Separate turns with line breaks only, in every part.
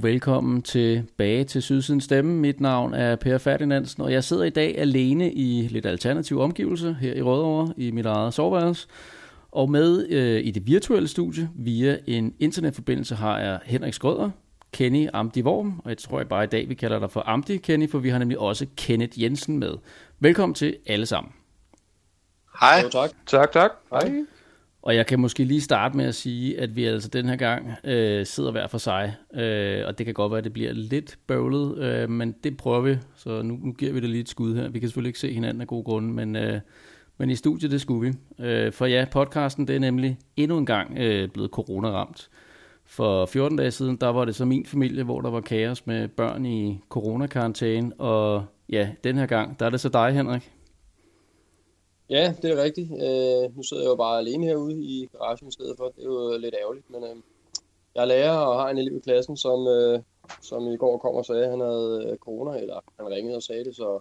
og velkommen tilbage til Sydsiden Stemme. Mit navn er Per Ferdinandsen, og jeg sidder i dag alene i lidt alternativ omgivelse her i Rødovre i mit eget soveværelse. Og med øh, i det virtuelle studie via en internetforbindelse har jeg Henrik Skrøder, Kenny Amdi Worm, og jeg tror jeg bare i dag, vi kalder dig for Amdi Kenny, for vi har nemlig også Kenneth Jensen med. Velkommen til alle sammen.
Hej.
Jo, tak.
Tak, tak. Hej.
Og jeg kan måske lige starte med at sige, at vi altså den her gang øh, sidder hver for sig. Øh, og det kan godt være, at det bliver lidt bøvlet, øh, men det prøver vi. Så nu, nu giver vi det lige et skud her. Vi kan selvfølgelig ikke se hinanden af gode grunde, men, øh, men i studiet, det skulle vi. Øh, for ja, podcasten det er nemlig endnu en gang øh, blevet corona-ramt. For 14 dage siden, der var det så min familie, hvor der var kaos med børn i coronakarantæne. Og ja, den her gang, der er det så dig, Henrik.
Ja, det er rigtigt. Øh, nu sidder jeg jo bare alene herude i garagen i stedet for. Det er jo lidt ærgerligt, men øh, jeg er lærer og har en elev i klassen, som, øh, som i går kom og sagde, at han havde øh, corona, eller han ringede og sagde det, så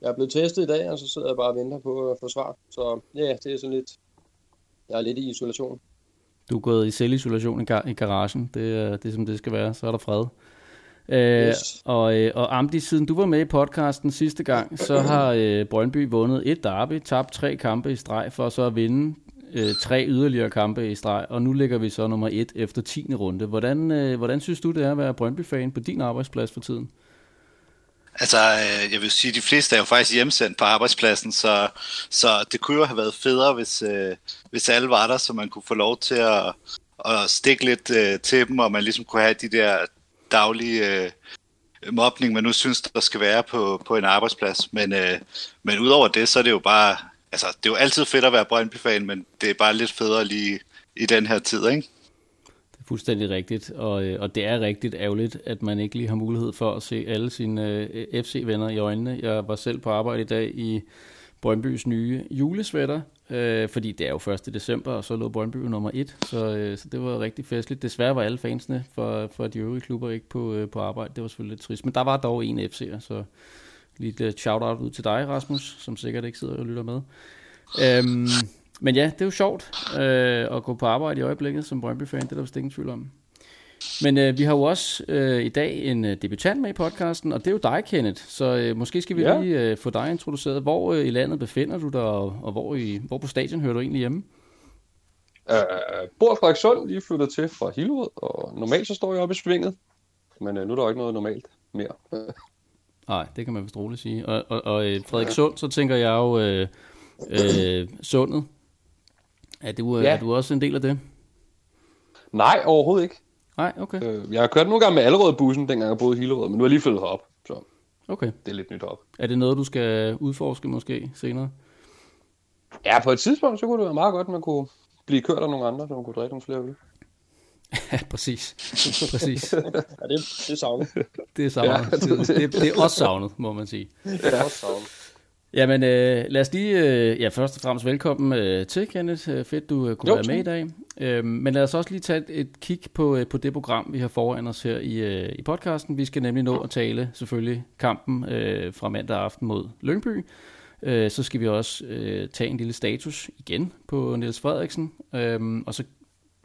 jeg er blevet testet i dag, og så sidder jeg bare og venter på at få svar. Så ja, det er sådan lidt, jeg er lidt i isolation.
Du er gået i selvisolation i, gar- i garagen. Det er, det er som det skal være. Så er der fred. Øh,
Yes.
og, øh, og Amdi, siden du var med i podcasten sidste gang, så har øh, Brøndby vundet et derby, tabt tre kampe i streg, for så at vinde øh, tre yderligere kampe i streg, og nu ligger vi så nummer et efter 10. runde. Hvordan, øh, hvordan synes du, det er at være Brøndby-fan på din arbejdsplads for tiden?
Altså, øh, jeg vil sige, at de fleste er jo faktisk hjemsendt på arbejdspladsen, så, så det kunne jo have været federe, hvis, øh, hvis alle var der, så man kunne få lov til at, at stikke lidt øh, til dem, og man ligesom kunne have de der daglige øh, mobning, man nu synes, der skal være på, på en arbejdsplads. Men, øh, men udover det, så er det jo bare, altså, det er jo altid fedt at være Brøndby-fan, men det er bare lidt federe lige i den her tid, ikke?
Det er fuldstændig rigtigt, og, øh, og det er rigtigt ærgerligt, at man ikke lige har mulighed for at se alle sine øh, FC-venner i øjnene. Jeg var selv på arbejde i dag i Brøndbys nye julesvætter, øh, fordi det er jo 1. december, og så lå Brøndby nummer 1, så, øh, så det var rigtig festligt. Desværre var alle fansene for, for de øvrige klubber ikke på, øh, på arbejde, det var selvfølgelig lidt trist, men der var dog en FC'er, så lige et øh, shout-out ud til dig, Rasmus, som sikkert ikke sidder og lytter med. Øhm, men ja, det er jo sjovt øh, at gå på arbejde i øjeblikket som Brøndby-fan, det er der vist ingen tvivl om. Men øh, vi har jo også øh, i dag en øh, debutant med i podcasten, og det er jo dig, Kenneth. Så øh, måske skal vi
Ja.
lige øh, få dig introduceret. Hvor øh, i landet befinder du dig, og, og hvor, i, hvor på stadion hører du egentlig hjemme?
Øh, bor i Frederikssund, lige flyttet til fra Hillerød, og normalt så står jeg oppe i svinget, men øh, nu er der jo ikke noget normalt mere.
Nej, det kan man vist roligt sige. Og, og, og øh, Frederikssund, så tænker jeg jo øh, øh, Sundet. Er du, øh,
Ja.
er du også en del af det?
Nej, overhovedet ikke.
Nej, okay.
Øh, jeg har kørt nogle gange med Allerød-bussen, dengang jeg boede i Hillerød, men nu er jeg lige flyttet herop, så
okay.
det er lidt nyt op.
Er det noget, du skal udforske måske senere?
Ja, på et tidspunkt, så kunne det være meget godt, at man kunne blive kørt af nogle andre, så man kunne drikke nogle flere øl.
Ja, præcis. præcis.
Ja, det, det savner.
Det er savnet.
Ja,
det, det, det er også savnet, må man sige.
Det er også savnet.
Jamen, øh, lad os lige, øh, ja, først og fremmest velkommen øh, til, Kenneth. Øh, fedt, du øh, kunne
Jo,
være med i dag. Øh, men lad os også lige tage et, et kig på, øh, på det program, vi har foran os her i, øh, i podcasten. Vi skal nemlig nå at tale selvfølgelig kampen øh, fra mandag aften mod Lyngby. Øh, så skal vi også øh, tage en lille status igen på Niels Frederiksen. Øh, og så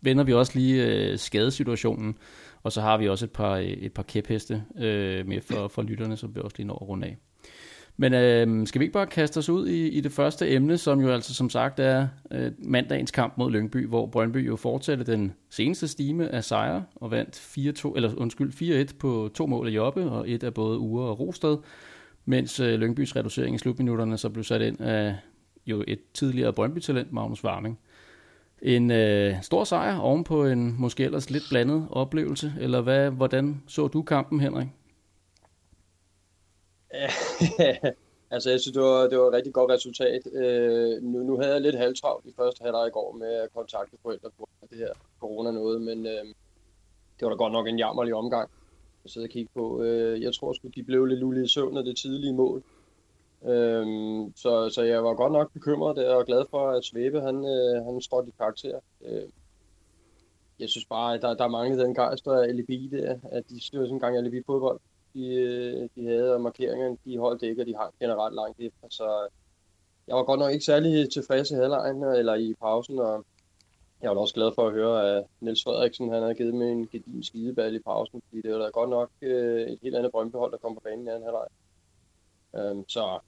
vender vi også lige øh, skadesituationen. Og så har vi også et par, øh, et par kæpheste øh, med for, for lytterne, som vi også lige når at runde af. Men øh, skal vi ikke bare kaste os ud i, i det første emne, som jo altså som sagt er øh, mandagens kamp mod Lyngby, hvor Brøndby jo fortsatte den seneste stime af sejre og vandt 4-2, eller undskyld, 4-1 på to mål af Jobbe og et af både Ure og Rosted, mens øh, Lyngbys reducering i slutminutterne så blev sat ind af jo et tidligere Brøndby-talent, Magnus Warming. En øh, stor sejr ovenpå en måske ellers lidt blandet oplevelse, eller hvad, hvordan så du kampen, Henrik?
altså, jeg synes, det var, det var et rigtig godt resultat. Øh, nu, nu havde jeg lidt halvtravlt i første halvleg i går med at kontakte forældre på det her corona noget, men øh, det var da godt nok en jammerlig omgang at sidde og kigge på. Øh, jeg tror sgu, de blev lidt lullige i søvn af det tidlige mål. Øh, så, så jeg var godt nok bekymret der og glad for, at Svebe han, øh, han trådte i karakter. Øh, jeg synes bare, at der, der manglede den gejst og alibi der, at de styrer sådan en gang alibi fodbold de, øh, de havde, og markeringerne, de holdt ikke, og de har generelt langt efter. Så jeg var godt nok ikke særlig tilfreds i halvlejen eller i pausen, og jeg var også glad for at høre, at Niels Frederiksen han havde givet mig en gedin skideball i pausen, fordi det var da godt nok øh, et helt andet brøndbehold, der kom på banen i anden halvleg. Øhm, så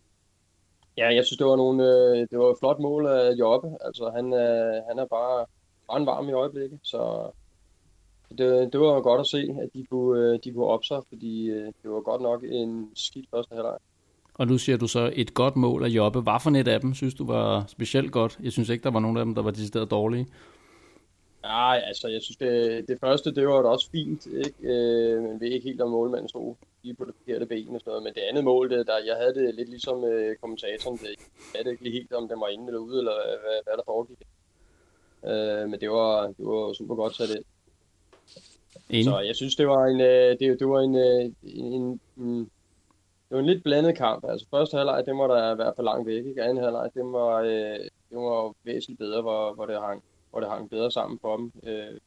ja, jeg synes, det var, nogle, øh, det var et flot mål af Jobbe. Altså, han, øh, han er bare brandvarm i øjeblikket, så det, det var godt at se, at de kunne, øh, de kunne op sig, fordi øh, det var godt nok en skidt første halvleg.
Og nu siger du så et godt mål af Jobbe. Hvad for et af dem synes du var specielt godt? Jeg synes ikke, der var nogen af dem, der var decideret dårlige.
Nej, altså jeg synes, det, det første, det var da også fint, ikke? Øh, men vi ikke helt, om målmanden stod lige på det forkerte ben og sådan noget. Men det andet mål, det, der, jeg havde det lidt ligesom øh, kommentatoren, det, jeg havde det ikke helt, om den var inde eller ude, eller hvad, hvad der foregik. Øh, men det var, det var super godt sat ind. Enig. Så jeg synes, det var en, øh, det, det var en, øh, en, en, en, det var en lidt blandet kamp. Altså første halvleg, det var der hvert fald langt væk. Ikke? Anden halvleg, det var, øh, det var væsentligt bedre, hvor, hvor det hang hvor det hang bedre sammen for dem. Øh,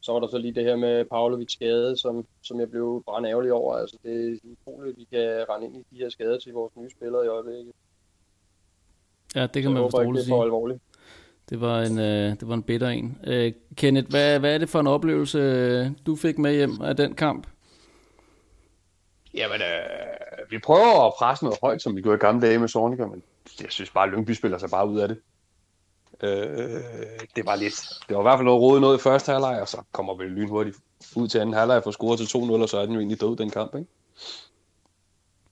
så var der så lige det her med Pavlovic skade, som, som jeg blev brændt ærgerlig over. Altså, det er utroligt, at vi kan rende ind i de her skader til vores nye spillere i øjeblikket.
Ja, det kan så man forstå sige. Det, alvorligt det var en, øh, det var en bitter en. Øh, Kenneth, hvad, hvad er det for en oplevelse, øh, du fik med hjem af den kamp?
Jamen, øh, vi prøver at presse noget højt, som vi gjorde i gamle dage med Sorniger, men jeg synes bare, at Lyngby spiller sig bare ud af det. Øh, det var lidt, det var i hvert fald noget rodet noget i første halvleg, og så kommer vi lynhurtigt ud til anden halvleg for score til 2-0, og så er den jo egentlig død, den kamp, ikke?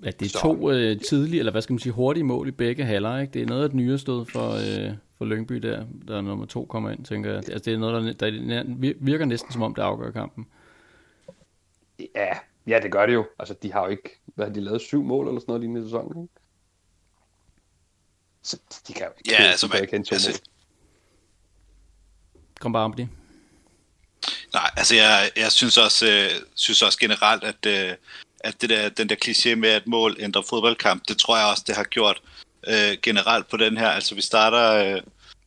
Ja, det er så. to øh, tidlige, eller hvad skal man sige, hurtige mål i begge halvleg, ikke? Det er noget af et nyere stod for, øh, for Lyngby der, der er nummer to kommer ind, tænker jeg. Altså, det er noget, der, der virker næsten som om, det afgør kampen.
Ja, ja, det gør det jo. Altså, de har jo ikke, hvad har de lavet, syv mål eller sådan noget lignende sæsonen, ikke? Så de kan jo ikke,
ja, altså, man, altså,
Kom bare om det.
Nej, altså jeg, jeg synes, også, øh, synes også generelt, at, øh, at det der, den der kliché med, at mål ændrer fodboldkamp, det tror jeg også, det har gjort øh, generelt på den her. Altså vi starter øh,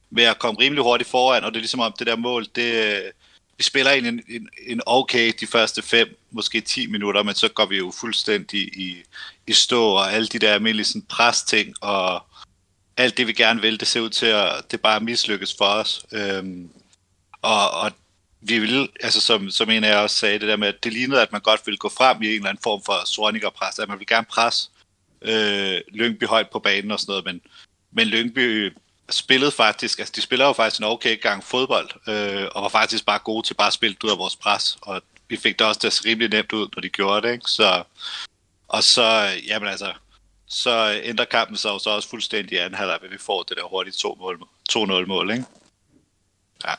med at komme rimelig hurtigt foran, og det er ligesom om det der mål, det, øh, vi spiller en, en, en okay de første 5, måske 10 minutter, men så går vi jo fuldstændig i, i stå, og alle de der almindelige sådan, presting, og alt det vi gerne vil, det ser ud til at det bare mislykkes for os. Øhm, og, og vi vil, altså som, som en af jer også sagde, det der med, at det lignede, at man godt ville gå frem i en eller anden form for Sorniger-pres, at man ville gerne presse øh, Lyngby højt på banen og sådan noget, men, men Lyngby spillede faktisk, altså de spiller jo faktisk en okay gang fodbold, øh, og var faktisk bare gode til bare at spille ud af vores pres, og vi fik det også til at se rimelig nemt ud, når de gjorde det, ikke? Så, og så, jamen altså, så ændrer kampen sig jo så også fuldstændig i anden halvleg, vi får det der hurtigt 2-0 mål, ikke? Ja.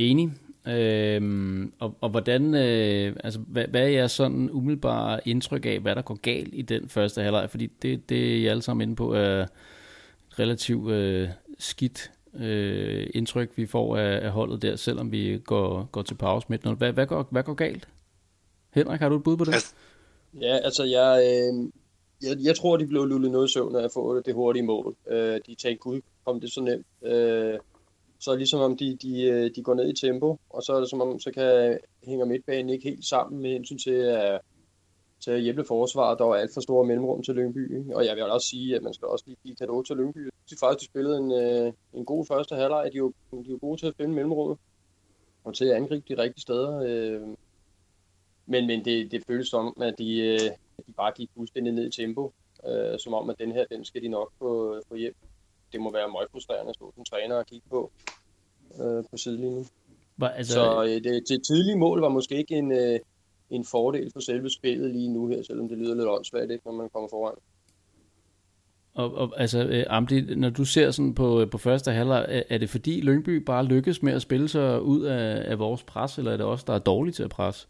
Enig. Øhm, og, og hvordan, øh, altså, hvad, hvad er jeres sådan umiddelbare indtryk af, hvad der går galt i den første halvleg? Fordi det, det er I alle sammen inde på er relativt øh, skidt øh, indtryk, vi får af, af holdet der, selvom vi går, går til pause midt. Hvad, hvad, går, hvad går galt? Henrik, har du et bud på det?
Ja, altså jeg, øh, jeg, jeg tror, de blev lullet noget søvn af at få det hurtige mål. Øh, de tænkte, gud, kom det så nemt. Øh, så er det ligesom om de, de, øh, de går ned i tempo, og så er det som om, så kan hænger midtbanen ikke helt sammen med hensyn til at, til at hjælpe forsvaret. Der var alt for store mellemrum til Lyngby. Ikke? Og jeg vil også sige, at man skal også lige give kado til Lyngby. De faktisk de spillede en, øh, en god første halvleg. De er, jo, de var gode til at finde mellemrummet og til at angribe de rigtige steder. Øh. Men, men det, det føles som, at de, de bare gik fuldstændig ned i tempo. som om, at den her, den skal de nok få, få hjem det må være meget frustrerende at stå som træner og kigge på øh, på sidelinjen. Var, altså, så øh, det, det tidlige mål var måske ikke en, øh, en fordel for selve spillet lige nu her, selvom det lyder lidt åndssvagt, ikke, når man kommer foran.
Og, og altså, øh, Amdi, når du ser sådan på, på første halvleg, er, er det fordi Lyngby bare lykkes med at spille sig ud af, af vores pres, eller er det også der er dårligt til at presse?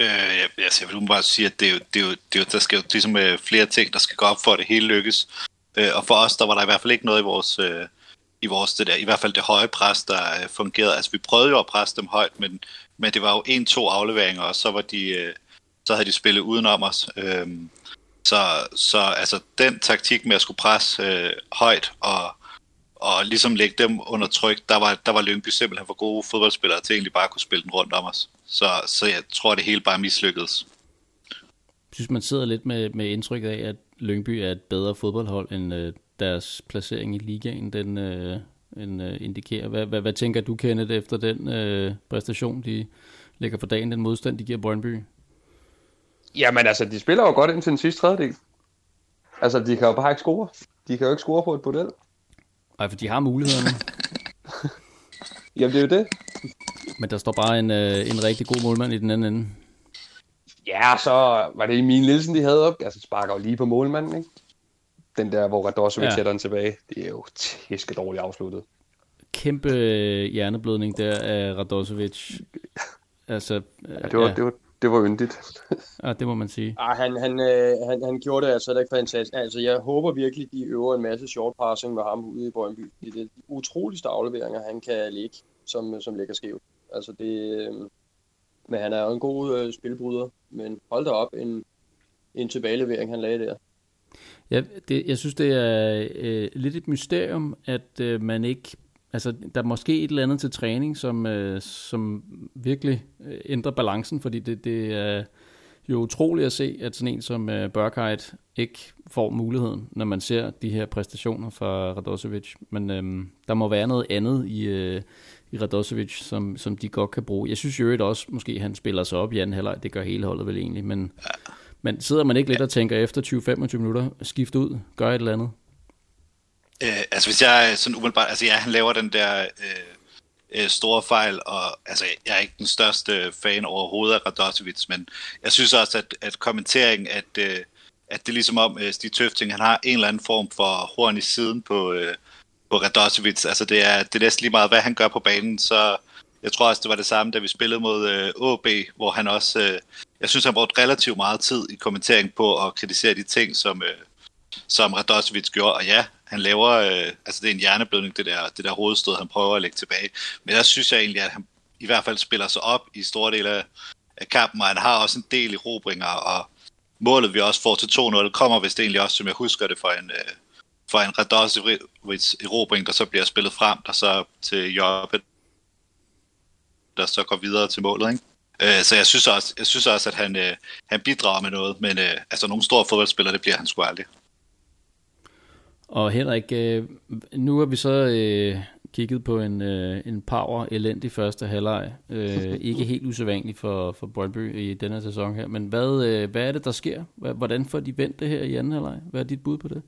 Øh, jeg, altså, jeg vil bare sige, at det er jo, det er jo, det er jo, der skal jo ligesom øh, flere ting, der skal gå op for, at det hele lykkes. Øh, og for os, der var der i hvert fald ikke noget i vores, øh, i vores det der, i hvert fald det høje pres, der øh, fungerede. Altså vi prøvede jo at presse dem højt, men, men det var jo en-to afleveringer, og så var de, øh, så havde de spillet udenom os. Øh, så, så altså den taktik med at skulle presse øh, højt og, og ligesom lægge dem under tryk, der var, der var Lyngby simpelthen for gode fodboldspillere til egentlig bare at kunne spille den rundt om os. Så, så jeg tror, det hele bare mislykkedes.
Jeg synes, man sidder lidt med, med indtrykket af, at Lyngby er et bedre fodboldhold end øh, deres placering i ligaen, den, øh, den øh, indikerer. Hvad, hvad, hvad tænker du, Kenneth, efter den øh, præstation, de lægger for dagen, den modstand, de giver Brøndby?
Jamen altså, de spiller jo godt ind til den sidste tredjedel. Altså, de kan jo bare ikke score. De kan jo ikke score på et model.
Nej, for de har mulighederne.
Jamen, det er jo det.
Men der står bare en, øh, en rigtig god målmand i den anden ende.
Ja, så var det Emil Nielsen, de havde op. Altså, sparker jo lige på målmanden, ikke? Den der, hvor Radosovic ja. den tilbage. Det er jo tæske dårligt afsluttet.
Kæmpe øh, hjerneblødning der af Radosovic. Altså,
ja, det var, ja. det var, det var yndigt.
ja, det må man sige.
Ah, han, han, øh, han, han gjorde det altså ikke fantastisk. Altså, jeg håber virkelig, de øver en masse short passing med ham ude i Brøndby. Det er utroligste afleveringer, han kan lægge, som, som ligger skævt. Altså, det, øh, men han er jo en god øh, spilbryder. Men hold da op, en, en tilbagelevering, han lagde der.
Ja, det, jeg synes, det er øh, lidt et mysterium, at øh, man ikke Altså, der er måske et eller andet til træning, som, øh, som virkelig øh, ændrer balancen, fordi det, det er jo utroligt at se, at sådan en som øh, Burkhardt ikke får muligheden, når man ser de her præstationer fra Radosevic. Men øh, der må være noget andet i, øh, i Radosevic, som, som de godt kan bruge. Jeg synes jo også, måske han spiller sig op i anden halvleg, det gør hele holdet vel egentlig, men, men sidder man ikke lidt og tænker efter 20-25 minutter, skift ud, gør et eller andet?
Øh, altså hvis jeg sådan umiddelbart, altså ja, han laver den der øh, øh, store fejl, og altså jeg er ikke den største fan overhovedet af Radosevic, men jeg synes også, at, at kommenteringen, at, øh, at det er ligesom om øh, Stig Tøfting, han har en eller anden form for horn i siden på, øh, på Radosevic, altså det er, det er næsten lige meget, hvad han gør på banen, så jeg tror også, det var det samme, da vi spillede mod øh, AB, hvor han også, øh, jeg synes, han brugte relativt meget tid i kommentering på at kritisere de ting, som, øh, som Radosevic gjorde, og ja, han laver, øh, altså det er en hjerneblødning, det der, det der hovedstød, han prøver at lægge tilbage. Men der synes jeg egentlig, at han i hvert fald spiller sig op i store dele af, af kampen, og han har også en del i robringer, og målet vi også får til 2-0 kommer vist egentlig også, som jeg husker det, for en, øh, for en Radosevic erobring, der så bliver spillet frem, der så til Jobbe, der så går videre til målet, ikke? Øh, så jeg synes også, jeg synes også at han, øh, han bidrager med noget, men øh, altså nogle store fodboldspillere, det bliver han sgu aldrig.
Og Henrik, øh, nu har vi så øh, kigget på en, øh, en power elendig første halvleg. Øh, ikke helt usædvanligt for, for Brøndby i denne sæson her, men hvad, øh, hvad er det, der sker? Hvordan får de vendt det her i anden halvleg? Hvad er dit bud på det?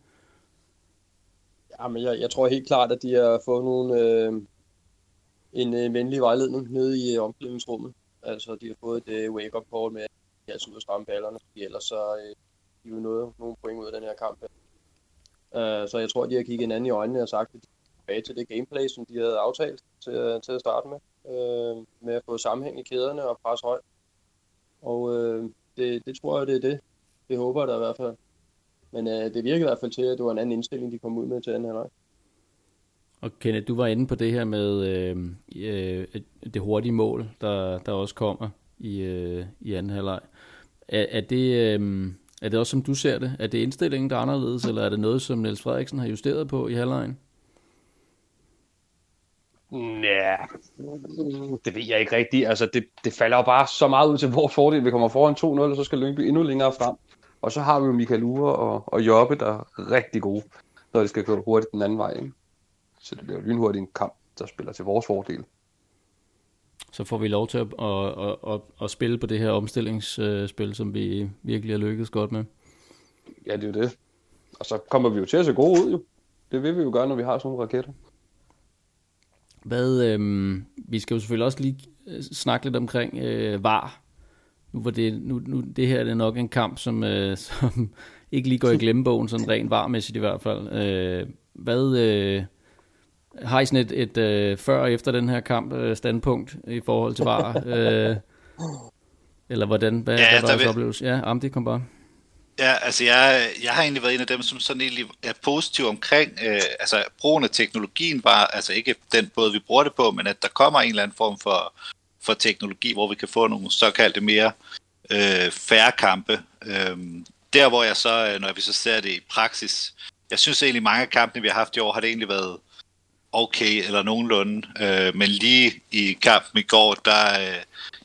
Jamen, jeg, jeg tror helt klart, at de har fået nogle, øh, en øh, venlig vejledning nede i øh, omklædningsrummet. Altså, de har fået et øh, wake-up call med, at de er ud og stramme ballerne, fordi ellers så øh, de vil noget, nogle point ud af den her kamp. Uh, så jeg tror, de har kigget hinanden i øjnene og sagt, at de er tilbage til det gameplay, som de havde aftalt til, øh, til at starte med. Øh, med at få sammenhæng i kæderne og presse højt. Og øh, det, det tror jeg, det er det. Det håber jeg da i hvert fald. Men uh, det virker i hvert fald til, at det var en anden indstilling, de kom ud med til anden halvleg.
Og Kenneth, du var inde på det her med øh, øh, det hurtige mål, der, der også kommer i, øh, i anden halvleg. Er, er det... Øh, er det også som du ser det? Er det indstillingen, der er anderledes, eller er det noget, som Niels Frederiksen har justeret på i halvlejen?
Ja, det ved jeg ikke rigtigt. Altså, det, det falder jo bare så meget ud til vores fordel. Vi kommer foran 2-0, og så skal Lyngby endnu længere frem. Og så har vi jo Michael Ure og, og Jobbe, der er rigtig gode, når det skal køre hurtigt den anden vej. Ikke? Så det bliver jo lynhurtigt en kamp, der spiller til vores fordel
så får vi lov til at, at, at, at, at spille på det her omstillingsspil, som vi virkelig har lykkedes godt med.
Ja, det er jo det. Og så kommer vi jo til at se gode ud, jo. Det vil vi jo gøre, når vi har sådan nogle raketter.
Hvad, øhm, vi skal jo selvfølgelig også lige øh, snakke lidt omkring øh, VAR. Nu, var det, nu, nu det her er nok en kamp, som, øh, som ikke lige går i glemmebogen, sådan rent varmæssigt i hvert fald. Øh, hvad, øh, har I sådan et, et øh, før og efter den her kamp øh, standpunkt i forhold til VAR? øh, eller hvordan? Hvad, ja, hvad var jeres oplevelse? Ja, Amdi, kom bare.
Ja, altså jeg, jeg har egentlig været en af dem, som sådan egentlig er positiv omkring, øh, altså brugen af teknologien var, altså ikke den måde, vi bruger det på, men at der kommer en eller anden form for, for teknologi, hvor vi kan få nogle såkaldte mere øh, færre kampe. Øh, der hvor jeg så, øh, når vi så ser det i praksis, jeg synes egentlig mange af kampene, vi har haft i år, har det egentlig været okay eller nogenlunde. Øh, men lige i kampen i går, der, øh,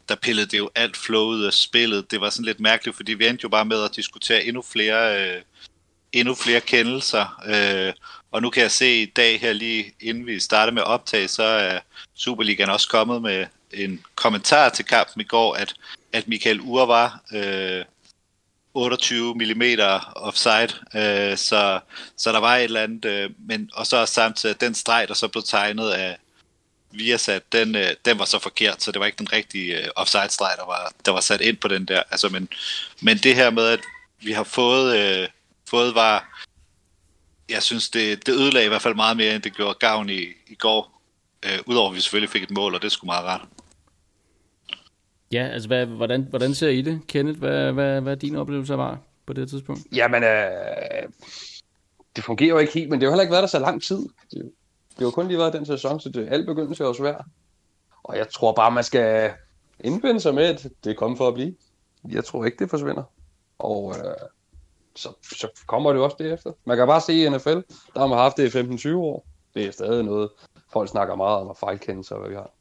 der pillede det jo alt flowet af spillet. Det var sådan lidt mærkeligt, fordi vi endte jo bare med at diskutere endnu flere øh, endnu flere kendelser. Øh, og nu kan jeg se i dag her lige inden vi starter med optag, så er Superligaen også kommet med en kommentar til kampen i går, at, at Michael Ure var øh, 28 mm offside, øh, så, så der var et eller andet, øh, men, og så samtidig den streg, der så blev tegnet af Viasat, den, øh, den var så forkert, så det var ikke den rigtige øh, offside-streg, der var, der var sat ind på den der. Altså, men, men det her med, at vi har fået, øh, fået var, jeg synes, det, det ødelagde i hvert fald meget mere, end det gjorde gavn i, i går. Øh, Udover at vi selvfølgelig fik et mål, og det skulle meget rart.
Ja, altså hvad, hvordan, hvordan ser I det, Kenneth? Hvad, hvad, hvad din oplevelse var på det tidspunkt?
Jamen, øh, det fungerer jo ikke helt, men det har heller ikke været der så lang tid. Det, det har kun lige været den sæson, så det alt begyndte til at være svært. Og jeg tror bare, man skal indvende sig med, at det er kommet for at blive. Jeg tror ikke, det forsvinder. Og øh, så, så kommer det også derefter. Man kan bare se i NFL, der har man haft det i 15-20 år. Det er stadig noget, folk snakker meget om, og fejlkendelser, hvad vi har.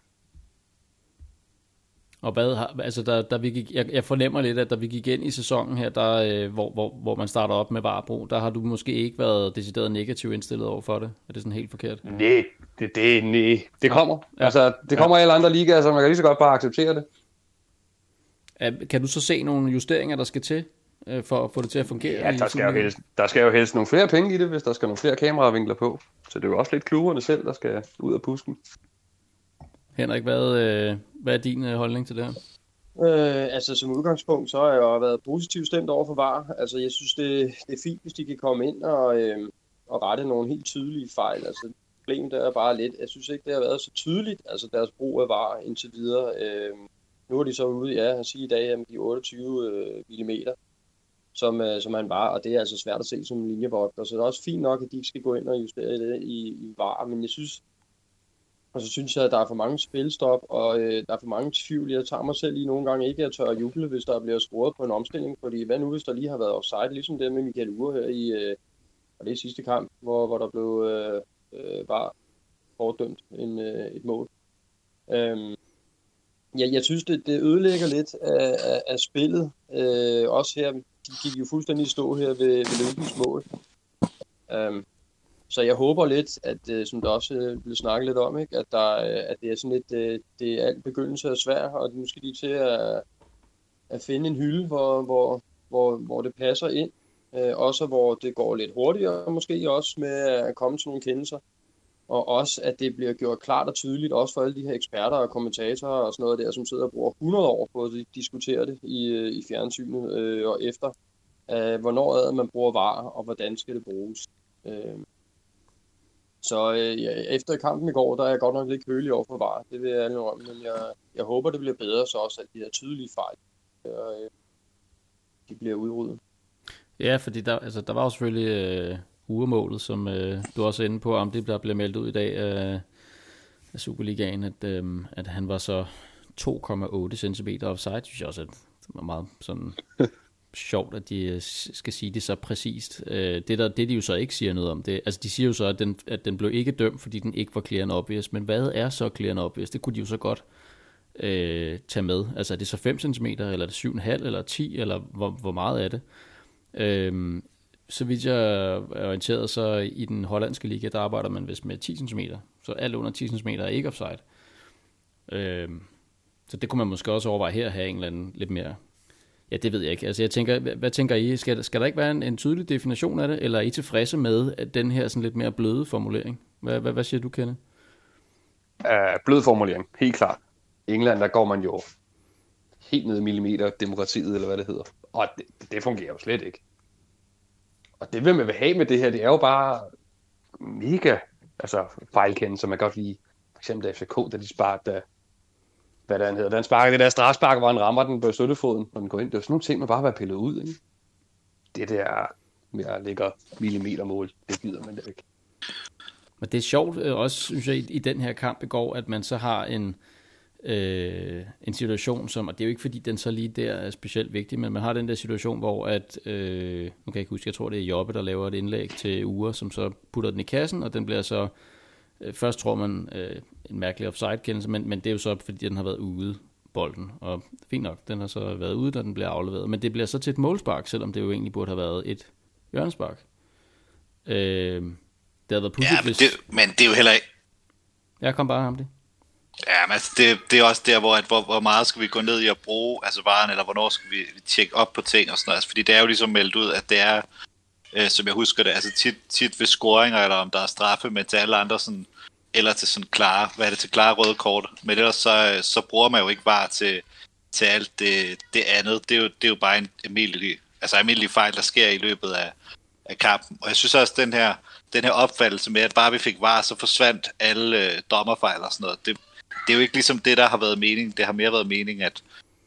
Og hvad har, altså der, der vi gik, jeg, jeg fornemmer lidt, at da vi gik ind i sæsonen her, der, øh, hvor, hvor, hvor man starter op med Varbro, der har du måske ikke været decideret negativt indstillet over for det. Er det sådan helt forkert?
Nej, det, det, nej. det kommer. Ja. Altså, det kommer ja. i alle andre ligaer, så man kan lige så godt bare acceptere det.
Kan du så se nogle justeringer, der skal til, øh, for at få det til at fungere?
Ja, der skal, jo helst, der skal jo helst nogle flere penge i det, hvis der skal nogle flere kameravinkler på. Så det er jo også lidt klubberne selv, der skal ud af pusken.
Henrik, hvad, øh, hvad er din øh, holdning til det her?
Øh, altså som udgangspunkt, så har jeg jo været positivt stemt over for VAR. Altså jeg synes, det, det er fint, hvis de kan komme ind og, øh, og rette nogle helt tydelige fejl. Altså problemet er bare lidt, jeg synes ikke, det har været så tydeligt, altså deres brug af VAR indtil videre. Øh, nu er de så ude, ja, at sige i dag, at de 28 øh, mm, som, øh, som han var, og det er altså svært at se som linjevogter. Så det er også fint nok, at de ikke skal gå ind og justere det i, i VAR, men jeg synes, og så synes jeg, at der er for mange spilstop, og øh, der er for mange tvivl. Jeg tager mig selv lige nogle gange ikke at tør at juble, hvis der bliver scoret på en omstilling, fordi hvad nu, hvis der lige har været offside, ligesom det med Michael Ure her i, øh, og det er sidste kamp, hvor, hvor der blev øh, øh, bare fordømt en, øh, et mål. Øhm, ja, jeg synes, det, det ødelægger lidt af, af, af spillet. Øh, også her, de gik jo fuldstændig stå her ved, ved Lykkens mål. Øhm, så jeg håber lidt, at øh, som der også øh, blev snakket lidt om, ikke, at, der, øh, at det er sådan lidt, det er alt begyndelse er svært, og nu skal de til at, at finde en hylde, hvor, hvor, hvor, hvor det passer ind. også hvor det går lidt hurtigere, måske også med at komme til nogle kendelser. Og også, at det bliver gjort klart og tydeligt, også for alle de her eksperter og kommentatorer og sådan noget der, som sidder og bruger 100 år på at diskutere det i, i fjernsynet øh, og efter. Øh, hvornår er man bruger varer, og hvordan skal det bruges. Øh, så øh, ja, efter kampen i går, der er jeg godt nok lidt kølig over for VAR. Det vil jeg indrømme, men jeg, jeg håber, det bliver bedre så også, at de her tydelige fejl, øh, de bliver udryddet.
Ja, fordi der, altså, der var jo selvfølgelig øh, uremålet, som øh, du også er inde på, om det der bliver meldt ud i dag øh, af Superligaen, at, øh, at han var så 2,8 cm offside, synes jeg også, at det var meget sådan sjovt, at de øh, skal sige det så præcist. Øh, det, der, det de jo så ikke siger noget om, det, altså de siger jo så, at den, at den blev ikke dømt, fordi den ikke var clear and obvious, men hvad er så clear and obvious? Det kunne de jo så godt øh, tage med. Altså er det så 5 cm, eller er det 7,5, eller 10, eller hvor, hvor meget er det? Øh, så vidt jeg er orienteret, så i den hollandske liga, der arbejder man vist med 10 cm, så alt under 10 cm er ikke offside. Øh, så det kunne man måske også overveje her at have en eller anden lidt mere Ja, det ved jeg ikke. Altså, jeg tænker, hvad, hvad tænker I? Skal, skal der ikke være en, en tydelig definition af det, eller er I tilfredse med at den her sådan lidt mere bløde formulering? Hvad, hvad, hvad siger du, Kenneth?
Uh, blød formulering, helt klart. I England, der går man jo helt ned i millimeter demokratiet, eller hvad det hedder. Og det, det fungerer jo slet ikke. Og det, vil man vil have med det her, det er jo bare mega altså, fejlkendelse, som man godt lide. for eksempel FCK, da de sparte hvad der hedder. Den sparker det der strafspark, hvor han rammer den på støttefoden, når den går ind. Det er sådan nogle ting, man bare har pillet ud. Ikke? Det der med at ligge millimetermål, det gider man da ikke.
Men det er sjovt øh, også, synes jeg, i, i den her kamp i går, at man så har en, øh, en situation, som, og det er jo ikke fordi, den så lige der er specielt vigtig, men man har den der situation, hvor at, øh, nu kan jeg ikke huske, jeg tror det er Jobbe, der laver et indlæg til Ure, som så putter den i kassen, og den bliver så Øh, først tror man øh, en mærkelig offside-kendelse, men, men det er jo så, fordi den har været ude, bolden. Og fint nok, den har så været ude, da den bliver afleveret. Men det bliver så til et målspark, selvom det jo egentlig burde have været et hjørnespark. Øh, det havde været
Ja, men det, men det er jo heller ikke...
Jeg kom bare ham det.
Ja, men altså, det, det er også der, hvor, at, hvor, hvor meget skal vi gå ned i at bruge altså varen, eller hvornår skal vi tjekke op på ting og sådan noget. Altså, fordi det er jo ligesom meldt ud, at det er, øh, som jeg husker det, altså tit, tit ved scoringer, eller om der er straffe, men til alle andre sådan, eller til sådan klare, hvad er det til klare røde kort. Men ellers så, øh, så bruger man jo ikke var til, til alt det, det andet. Det er, jo, det er jo bare en almindelig, altså almindelig fejl, der sker i løbet af, af kampen. Og jeg synes også, at den her, den her opfattelse med, at bare vi fik var, så forsvandt alle øh, dommerfejl og sådan noget. Det, det er jo ikke ligesom det, der har været mening. Det har mere været mening, at,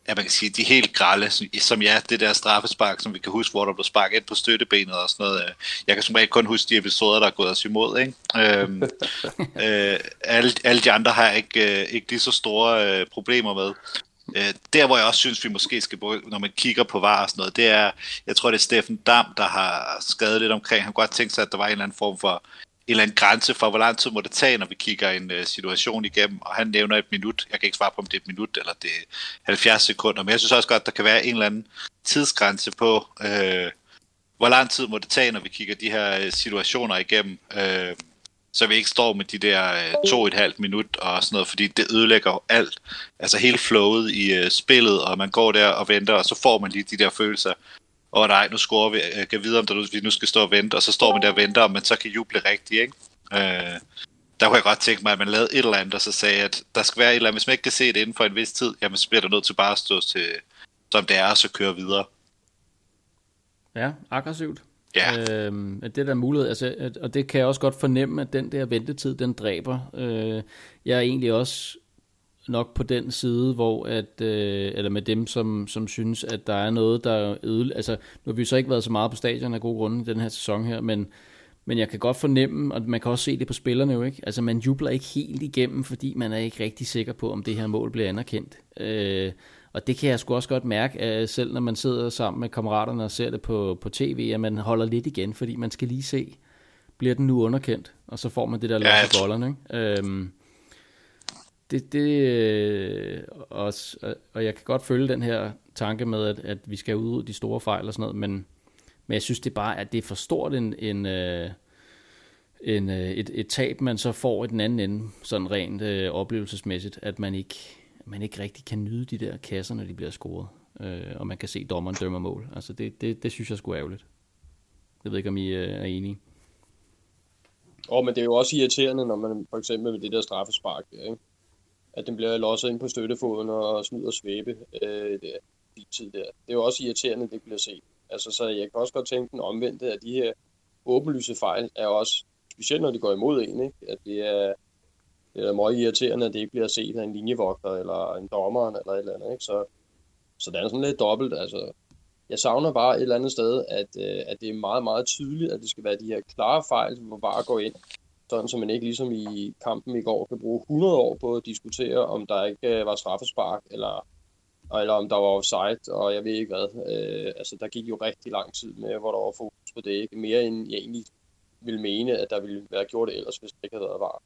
at man kan sige, de helt grælde, som, ja, det der straffespark, som vi kan huske, hvor der blev sparket ind på støttebenet og sådan noget. Øh, jeg kan som regel kun huske de episoder, der er gået os imod. Ikke? Øhm, øh, alle, alle de andre har ikke, øh, ikke lige så store øh, problemer med. Øh, der, hvor jeg også synes, vi måske skal bruge, når man kigger på var og sådan noget, det er, jeg tror, det er Steffen Dam, der har skadet lidt omkring. Han kunne godt tænke sig, at der var en eller anden form for eller anden grænse for, hvor lang tid må det tage, når vi kigger en uh, situation igennem, og han nævner et minut. Jeg kan ikke svare på, om det er et minut, eller det er 70 sekunder, men jeg synes også godt, der kan være en eller anden tidsgrænse på, uh, hvor lang tid må det tage, når vi kigger de her uh, situationer igennem, uh, så vi ikke står med de der uh, to og et halvt minut og sådan noget, fordi det ødelægger alt, altså hele flowet i uh, spillet, og man går der og venter, og så får man lige de der følelser, åh oh, nej, nu scorer vi, jeg kan vide, om der, vi nu skal stå og vente, og så står man der og venter, men så kan juble rigtigt, ikke? Øh, der kunne jeg godt tænke mig, at man lavede et eller andet, og så sagde, at der skal være et eller andet, hvis man ikke kan se det inden for en vis tid, jamen så bliver der nødt til bare at stå til, som det er, og så køre videre.
Ja, aggressivt.
Ja.
Øhm, at det der mulighed, altså, at, og det kan jeg også godt fornemme, at den der ventetid, den dræber. Øh, jeg er egentlig også nok på den side, hvor at, øh, eller med dem, som, som synes, at der er noget, der er øde, altså nu har vi så ikke været så meget på stadion af gode grunde i den her sæson her, men, men jeg kan godt fornemme, og man kan også se det på spillerne jo ikke, altså man jubler ikke helt igennem, fordi man er ikke rigtig sikker på, om det her mål bliver anerkendt. Øh, og det kan jeg sgu også godt mærke, selv når man sidder sammen med kammeraterne og ser det på, på tv, at man holder lidt igen, fordi man skal lige se, bliver den nu underkendt? Og så får man det der ja, løs i bollerne, ikke? Øhm, det, det øh, også, og jeg kan godt følge den her tanke med, at, at vi skal udrydde de store fejl og sådan noget, men, men jeg synes det er bare, at det er for stort en, en, øh, en, øh, et, et tab, man så får i den anden ende, sådan rent øh, oplevelsesmæssigt, at man ikke, man ikke rigtig kan nyde de der kasser, når de bliver scoret, øh, og man kan se dommeren dømmer mål. Altså det, det, det synes jeg skulle ærgerligt. Jeg ved ikke, om I øh, er enige.
Åh, oh, men det er jo også irriterende, når man for eksempel med det der straffespark, ikke? At den bliver losset ind på støttefoden og snyder og svæbe øh, det, de tid der. Det er jo også irriterende, at det bliver set. Altså, så jeg kan også godt tænke den omvendte, at de her åbenlyse fejl er også, specielt når de går imod en, ikke? at det er, det er meget irriterende, at det ikke bliver set af en linjevogter eller en dommer eller et eller andet. Ikke? Så, så det er sådan lidt dobbelt. Altså, jeg savner bare et eller andet sted, at, øh, at det er meget, meget tydeligt, at det skal være de her klare fejl, hvor bare går ind sådan så man ikke ligesom i kampen i går kan bruge 100 år på at diskutere, om der ikke øh, var straffespark, eller, eller om der var offside, og jeg ved ikke hvad. Øh, altså, der gik jo rigtig lang tid med, hvor der var fokus på det. Ikke mere end jeg egentlig ville mene, at der ville være gjort det ellers, hvis det ikke havde været var.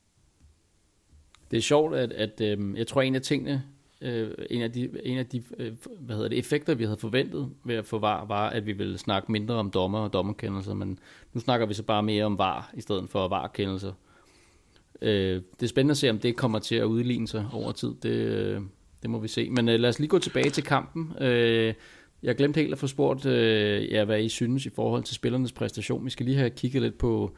Det er sjovt, at, at øh, jeg tror, en af tingene, øh, en af de, en af de øh, hvad hedder det, effekter, vi havde forventet ved at få VAR, var, at vi ville snakke mindre om dommer og dommerkendelser, men nu snakker vi så bare mere om VAR, i stedet for VAR-kendelser. Øh, det er spændende at se, om det kommer til at udligne sig over tid. Det, øh, det må vi se. Men øh, lad os lige gå tilbage til kampen. Øh, jeg glemte helt at få spurgt, øh, ja, hvad I synes i forhold til spillernes præstation. Vi skal lige have kigget lidt på,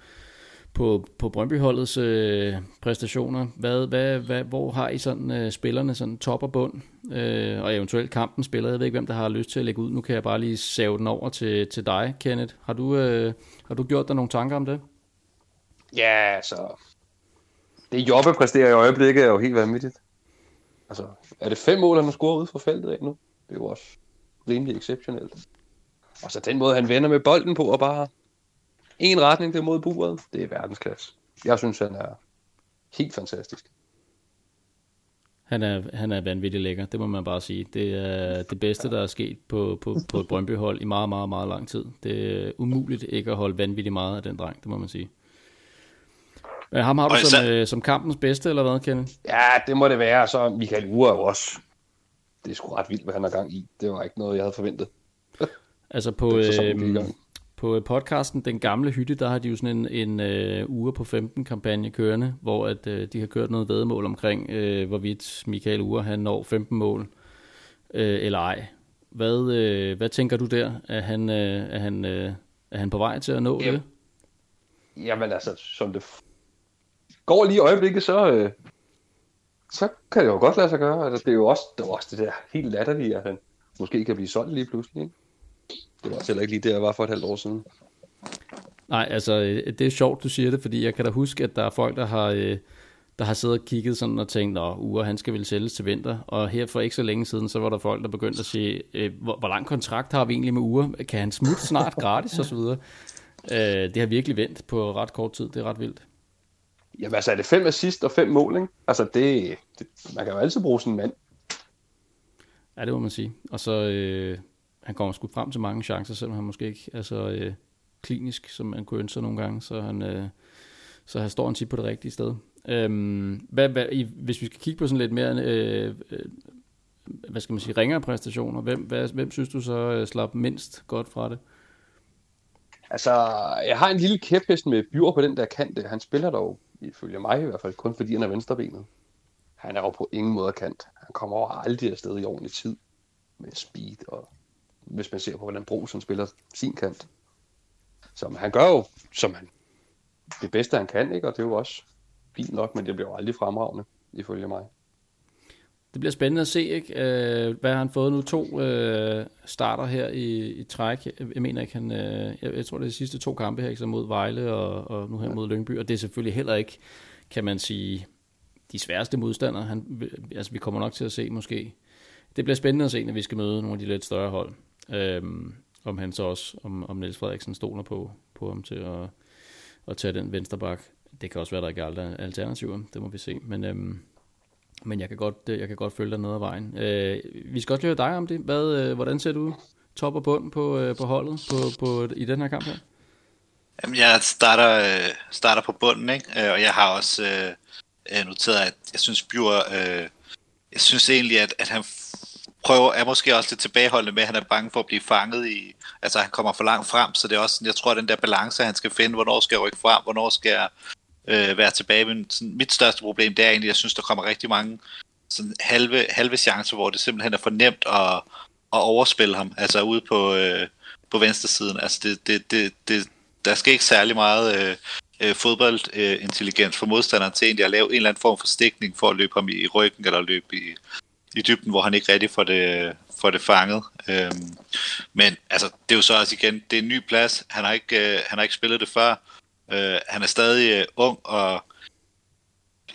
på, på Brøndbyholdets øh, præstationer. Hvad, hvad, hvad, hvor har I sådan øh, spillerne sådan top og bund? Øh, og eventuelt kampen spiller. Jeg ved ikke, hvem der har lyst til at lægge ud. Nu kan jeg bare lige save den over til, til dig, Kenneth. Har du, øh, har du gjort dig nogle tanker om det?
Ja, så Det Jobbe præsterer i øjeblikket er jo helt vanvittigt. Altså, er det fem mål, han har scoret ud fra feltet af nu? Det er jo også rimelig exceptionelt. Og så den måde, han vender med bolden på, og bare en retning det mod buret, det er verdensklasse. Jeg synes, han er helt fantastisk.
Han er, han er vanvittigt lækker, det må man bare sige. Det er det bedste, der er sket på, på, på et Brøndby-hold i meget, meget, meget lang tid. Det er umuligt ikke at holde vanvittigt meget af den dreng, det må man sige. Men ham har du som, øh, som kampens bedste, eller hvad, Kenneth?
Ja, det må det være. Så Michael Ure er jo også... Det er sgu ret vildt, hvad han har gang i. Det var ikke noget, jeg havde forventet.
altså på, øh, på podcasten Den Gamle Hytte, der har de jo sådan en, en uh, uge på 15 kampagne kørende, hvor at, uh, de har kørt noget vedmål omkring, uh, hvorvidt Michael Ure han når 15 mål uh, eller ej. Hvad, uh, hvad tænker du der? Er han, uh, er, han, uh, er han på vej til at nå
Jamen,
det?
Jamen altså, som det går lige i øjeblikket, så, øh, så kan det jo godt lade sig gøre. Altså, det er jo også det, er også det der helt latterlige, at han måske kan blive solgt lige pludselig. Ikke? Det var også heller ikke lige det, jeg var for et halvt år siden.
Nej, altså det er sjovt, du siger det, fordi jeg kan da huske, at der er folk, der har, øh, der har siddet og kigget sådan og tænkt, at Ure, han skal vel sælges til vinter. Og her for ikke så længe siden, så var der folk, der begyndte at sige, øh, hvor, hvor lang kontrakt har vi egentlig med Ure? Kan han smutte snart gratis og så videre? Øh, det har virkelig vendt på ret kort tid. Det er ret vildt.
Jamen altså, er det fem assist og fem mål, ikke? Altså, det, det man kan jo altid bruge sådan en mand.
Ja, det må man sige. Og så, øh, han kommer sgu frem til mange chancer, selvom han måske ikke er så øh, klinisk, som man kunne ønske sig nogle gange. Så han, øh, så han står han tit på det rigtige sted. Øhm, hvad, hvad, i, hvis vi skal kigge på sådan lidt mere, øh, øh, hvad skal man sige, ringere præstationer, hvem, hvad, hvem synes du så øh, slap mindst godt fra det?
Altså, jeg har en lille kæphest med Bjur på den der kant. Han spiller dog, ifølge mig i hvert fald, kun fordi han er venstrebenet. Han er jo på ingen måde kant. Han kommer over aldrig afsted i ordentlig tid med speed, og hvis man ser på, hvordan Brosen spiller sin kant. Så han gør jo, som han, det bedste han kan, ikke? og det er jo også fint nok, men det bliver jo aldrig fremragende, ifølge mig.
Det bliver spændende at se, ikke? Øh, hvad har han fået nu? To øh, starter her i, i træk. Jeg mener ikke, han... Øh, jeg, jeg tror, det er de sidste to kampe her, ikke? Så mod Vejle og, og nu her mod Lyngby. Og det er selvfølgelig heller ikke, kan man sige, de sværeste modstandere. Han, altså, vi kommer nok til at se måske... Det bliver spændende at se, når vi skal møde nogle af de lidt større hold. Øhm, om han så også, om, om Niels Frederiksen stoler på, på ham til at, at tage den venstre bak. Det kan også være, der ikke er alternativer, det må vi se. Men, øhm, men jeg kan godt, øh, jeg kan godt følge dig ned ad vejen. Øh, vi skal også høre dig om det. Hvad, øh, hvordan ser du top og bund på, øh, på holdet på, på, i den her kamp her?
Jamen, jeg starter, øh, starter på bunden, ikke? Øh, og jeg har også øh, øh, noteret, at jeg synes, Bjur, øh, jeg synes egentlig, at, at han prøver, er måske også lidt tilbageholdende med, at han er bange for at blive fanget i, altså han kommer for langt frem, så det er også, jeg tror, at den der balance, han skal finde, hvornår skal jeg rykke frem, hvornår skal jeg øh, være tilbage. Men sådan, mit største problem, det er egentlig, at jeg synes, der kommer rigtig mange sådan halve, halve chancer, hvor det simpelthen er for nemt at, at overspille ham, altså ude på, øh, på venstresiden. Altså det, det, det, det, der skal ikke særlig meget øh, øh, fodboldintelligens for modstanderen til egentlig at lave en eller anden form for stikning for at løbe ham i ryggen eller løbe i, i dybden, hvor han ikke rigtig får det, får det fanget. Øhm, men altså, det er jo så også igen, det er en ny plads. Han har ikke, øh, han har ikke spillet det før. Øh, han er stadig øh, ung, og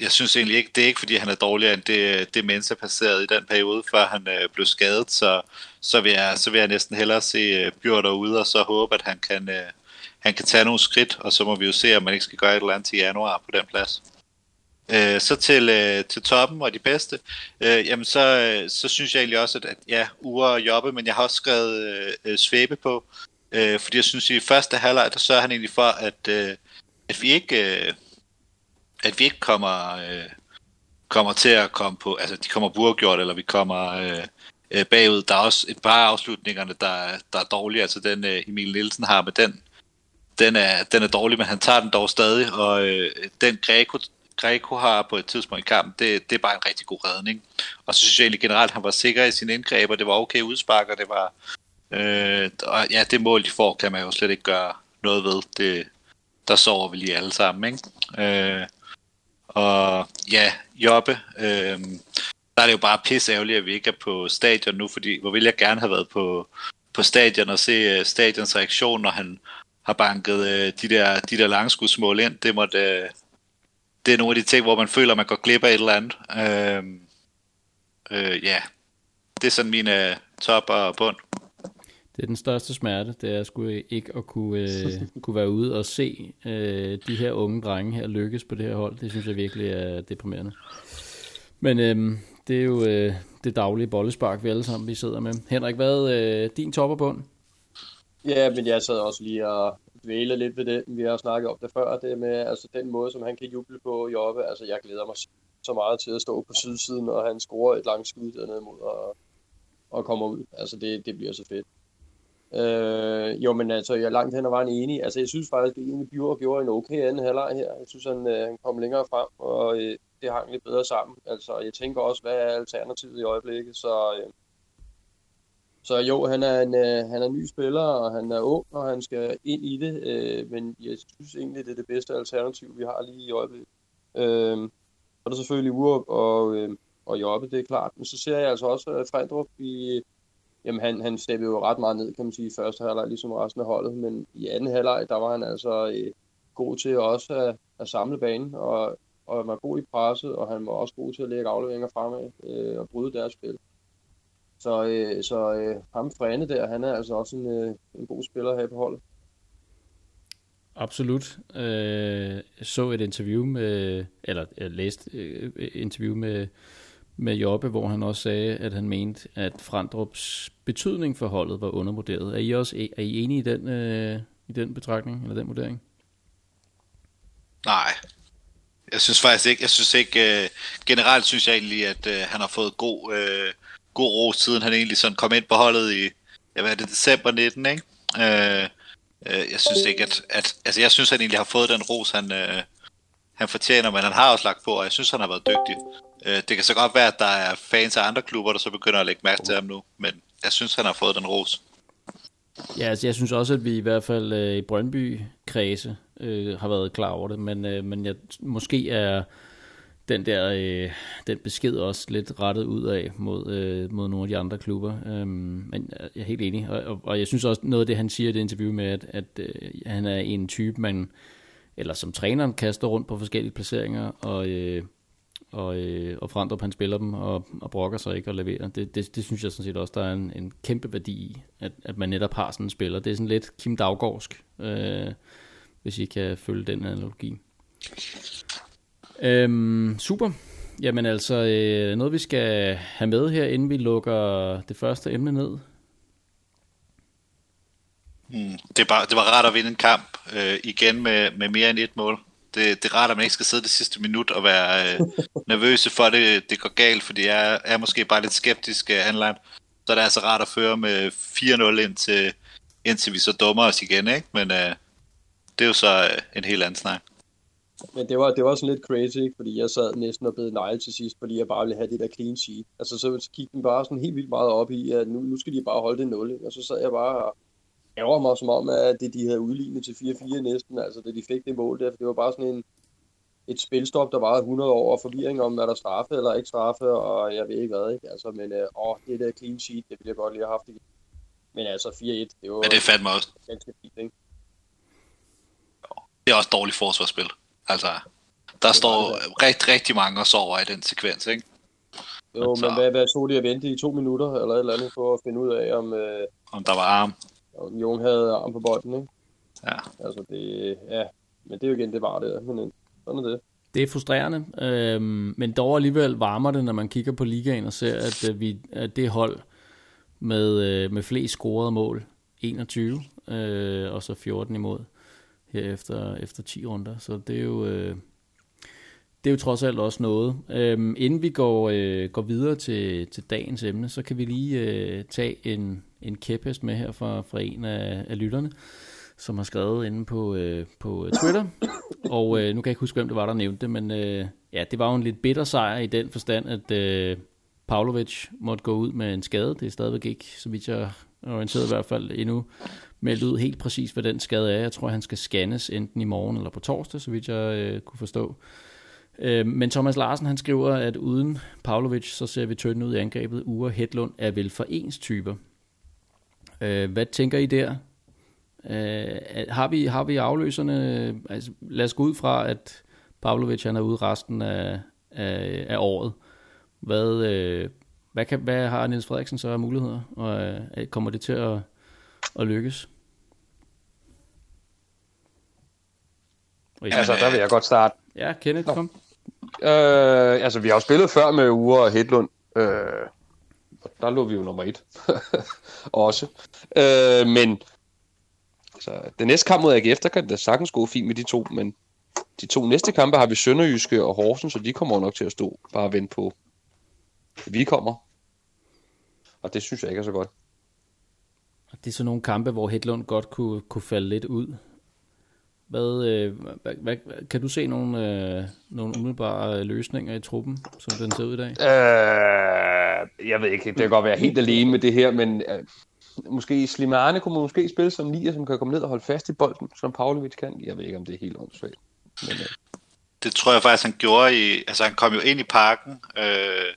jeg synes egentlig ikke, det er ikke fordi han er dårligere end det, øh, det Mensa passeret i den periode, før han øh, blev skadet, så, så, vil jeg, så vil jeg næsten hellere se øh, Bjørn derude, og så håbe, at han kan, øh, han kan tage nogle skridt, og så må vi jo se, om man ikke skal gøre et eller andet til januar på den plads. Øh, så til, øh, til toppen og de bedste, øh, jamen så, øh, så synes jeg egentlig også, at, at ja, uger og Jobbe, men jeg har også skrevet øh, øh Svæbe på, øh, fordi jeg synes, at i første halvleg, der sørger han egentlig for, at, øh, at vi ikke... Øh, at vi ikke kommer, øh, kommer til at komme på, altså de kommer burgjort, eller vi kommer øh, øh, bagud. Der er også et par afslutningerne, der, der er dårlige, altså den øh, Emil Nielsen har, med den, den, er, den er dårlig, men han tager den dog stadig, og øh, den Greco, Greco har på et tidspunkt i kampen, det, det er bare en rigtig god redning. Og så synes jeg egentlig generelt, at han var sikker i sin indgreb, og det var okay udspark, og det var... Øh, og ja, det mål, de får, kan man jo slet ikke gøre noget ved. Det, der sover vi lige alle sammen, ikke? Øh, og ja, Jobbe, øh, der er det jo bare pisse ærgerligt, at vi ikke er på stadion nu, fordi hvor ville jeg gerne have været på, på stadion og se uh, stadions reaktion, når han har banket uh, de der, de der langskudsmål ind. Det, måtte, uh, det er nogle af de ting, hvor man føler, man går glip af et eller andet. Uh, uh, ja, det er sådan min uh, top og bund.
Det er den største smerte, det er sgu ikke at kunne, øh, kunne være ude og se øh, de her unge drenge her lykkes på det her hold. Det synes jeg virkelig er deprimerende. Men øh, det er jo øh, det daglige bollespark, vi alle sammen vi sidder med. Henrik, hvad er øh, din top og bund?
Ja, men jeg sad også lige og dvæle lidt ved det. Vi har snakket om det før, det med altså, den måde, som han kan juble på i oppe. Altså, jeg glæder mig så meget til at stå på sydsiden, og han scorer et langt skud dernede mod og, og kommer ud. Altså, det, det bliver så fedt. Øh, jo, men altså, jeg er langt hen og var en enig. Altså, jeg synes faktisk, at egentlig Bjørn gjorde en okay anden halvleg her. Jeg synes, han, øh, han kom længere frem, og øh, det hang lidt bedre sammen. Altså, jeg tænker også, hvad er alternativet i øjeblikket? Så, øh, så jo, han er, en, øh, han er en ny spiller, og han er ung, og han skal ind i det. Øh, men jeg synes egentlig, det er det bedste alternativ, vi har lige i øjeblikket. Øh, og der er selvfølgelig Urup og, øh, og Jobbe, det er klart. Men så ser jeg altså også uh, Frendrup i... Jamen, han, han steppede jo ret meget ned, kan man sige, i første halvleg, ligesom resten af holdet. Men i anden halvleg, der var han altså øh, god til også at, at samle banen, og, og han var god i presset, og han var også god til at lægge afleveringer fremad øh, og bryde deres spil. Så, øh, så øh, ham Frane der, han er altså også en, øh, en god spiller have på holdet.
Absolut. Øh, jeg så et interview med, eller jeg læste øh, et interview med, med Jobbe, hvor han også sagde, at han mente, at Frandrups betydning for holdet var undervurderet. Er I også er I enige i den, øh, i den betragtning, eller den vurdering?
Nej, jeg synes faktisk ikke. Jeg synes ikke, øh, generelt synes jeg egentlig, at øh, han har fået god, øh, god ro, siden han egentlig sådan kom ind på holdet i, ja, hvad er det, december 19, ikke? Øh, øh, jeg synes ikke, at, at, altså jeg synes, at han egentlig har fået den ros, han, øh, han fortjener, men han har også lagt på, og jeg synes, han har været dygtig. Øh, det kan så godt være, at der er fans af andre klubber, der så begynder at lægge mærke til ham nu, men jeg synes, han har fået den ros.
Ja, altså jeg synes også, at vi i hvert fald øh, i Brøndby-kredse øh, har været klar over det, men, øh, men jeg, måske er den der øh, den besked også lidt rettet ud af mod, øh, mod nogle af de andre klubber. Øhm, men øh, jeg er helt enig, og, og, og jeg synes også noget af det, han siger i det interview med, at, at øh, han er en type, man, eller som træneren kaster rundt på forskellige placeringer, og, øh, og, øh, og Frandrup han spiller dem og, og brokker sig ikke og leverer. Det, det, det synes jeg sådan set også, der er en, en kæmpe værdi i, at, at man netop har sådan en spiller. Det er sådan lidt Kim Daggaardsk, øh, hvis I kan følge den analogi. Øhm, super. Jamen altså, øh, noget vi skal have med her, inden vi lukker det første emne ned.
Mm, det, bare, det var rart at vinde en kamp øh, igen med, med mere end et mål. Det, det er rart, at man ikke skal sidde det sidste minut og være øh, nervøse for, at det, det går galt, fordi jeg er måske bare lidt skeptisk uh, anland. Så er det altså rart at føre med 4-0 indtil, indtil vi så dummer os igen, ikke? Men øh, det er jo så øh, en helt anden snak.
Men det var, det var sådan lidt crazy, ikke? fordi jeg sad næsten og blev negle til sidst, fordi jeg bare ville have det der clean sheet. Altså så, så gik den bare sådan helt vildt meget op i, at nu, nu skal de bare holde det 0, ikke? og så sad jeg bare og ærger mig som om, at det, de havde udlignet til 4-4 næsten, altså da de fik det mål der, for det var bare sådan en, et spilstop, der var 100 år, og forvirring om, er der straffe eller ikke straffe, og jeg ved ikke hvad, ikke? Altså, men øh, åh, det der clean sheet, det ville jeg godt lige have haft igen. Men altså 4-1, det var...
Men det er fandme også...
Ganske fint, ikke?
Det er også dårligt forsvarsspil. Altså, der det står rigtig, rigtig mange og sover i den sekvens, ikke?
Jo, altså, men hvad, hvad så de at vente i to minutter, eller et eller andet, for at finde ud af, om, øh,
om der var arm.
Om Jon havde arm på bolden, ikke?
Ja.
Altså, det, ja, men det er jo igen, det var det, men øh, sådan er det.
Det er frustrerende, øhm, men dog alligevel varmer det, når man kigger på ligaen og ser, at, øh, vi, at det hold med, øh, med flest scorede mål, 21, øh, og så 14 imod her efter, efter 10 runder. Så det er jo, øh, det er jo trods alt også noget. Øhm, inden vi går, øh, går videre til, til dagens emne, så kan vi lige øh, tage en, en kæphest med her fra, fra en af, af lytterne, som har skrevet inde på, øh, på øh, Twitter. Og øh, nu kan jeg ikke huske, hvem det var, der nævnte det, men øh, ja, det var jo en lidt bitter sejr i den forstand, at øh, Pavlovic måtte gå ud med en skade. Det er stadigvæk ikke, så vidt jeg er orienteret i hvert fald endnu, meldt ud helt præcis, hvad den skade er. Jeg tror, han skal scannes enten i morgen eller på torsdag, så vidt jeg øh, kunne forstå. Øh, men Thomas Larsen han skriver, at uden Pavlovic, så ser vi tynde ud i angrebet. Ure Hedlund er vel for ens typer. Øh, hvad tænker I der? Øh, har, vi, har vi afløserne? Altså, lad os gå ud fra, at Pavlovic han er ude resten af, af, af året. Hvad, øh, hvad, kan, hvad har Niels Frederiksen så af muligheder? Og øh, kommer det til at, at lykkes?
Altså, der vil jeg godt starte.
Ja, Kenneth, kom.
Øh, altså, vi har jo spillet før med Ure og Hedlund. Øh, der lå vi jo nummer et. Også. Øh, men altså, den næste kamp mod AGF, der kan det sagtens gå fint med de to, men de to næste kampe har vi Sønderjyske og Horsen, så de kommer nok til at stå bare og vente på, at vi kommer. Og det synes jeg ikke er så godt.
det er sådan nogle kampe, hvor Hedlund godt kunne, kunne falde lidt ud. Hvad, øh, hvad, hvad, kan du se nogle, øh, nogle umiddelbare løsninger i truppen, som den ser ud i dag?
Øh, jeg ved ikke, det kan godt være helt alene med det her, men øh, måske Slimane kunne måske spille som nier, som kan komme ned og holde fast i bolden, som Pavlovic kan. Jeg ved ikke, om det er helt åndssvagt. Men, øh.
Det tror jeg faktisk, han gjorde i... Altså, han kom jo ind i parken, øh,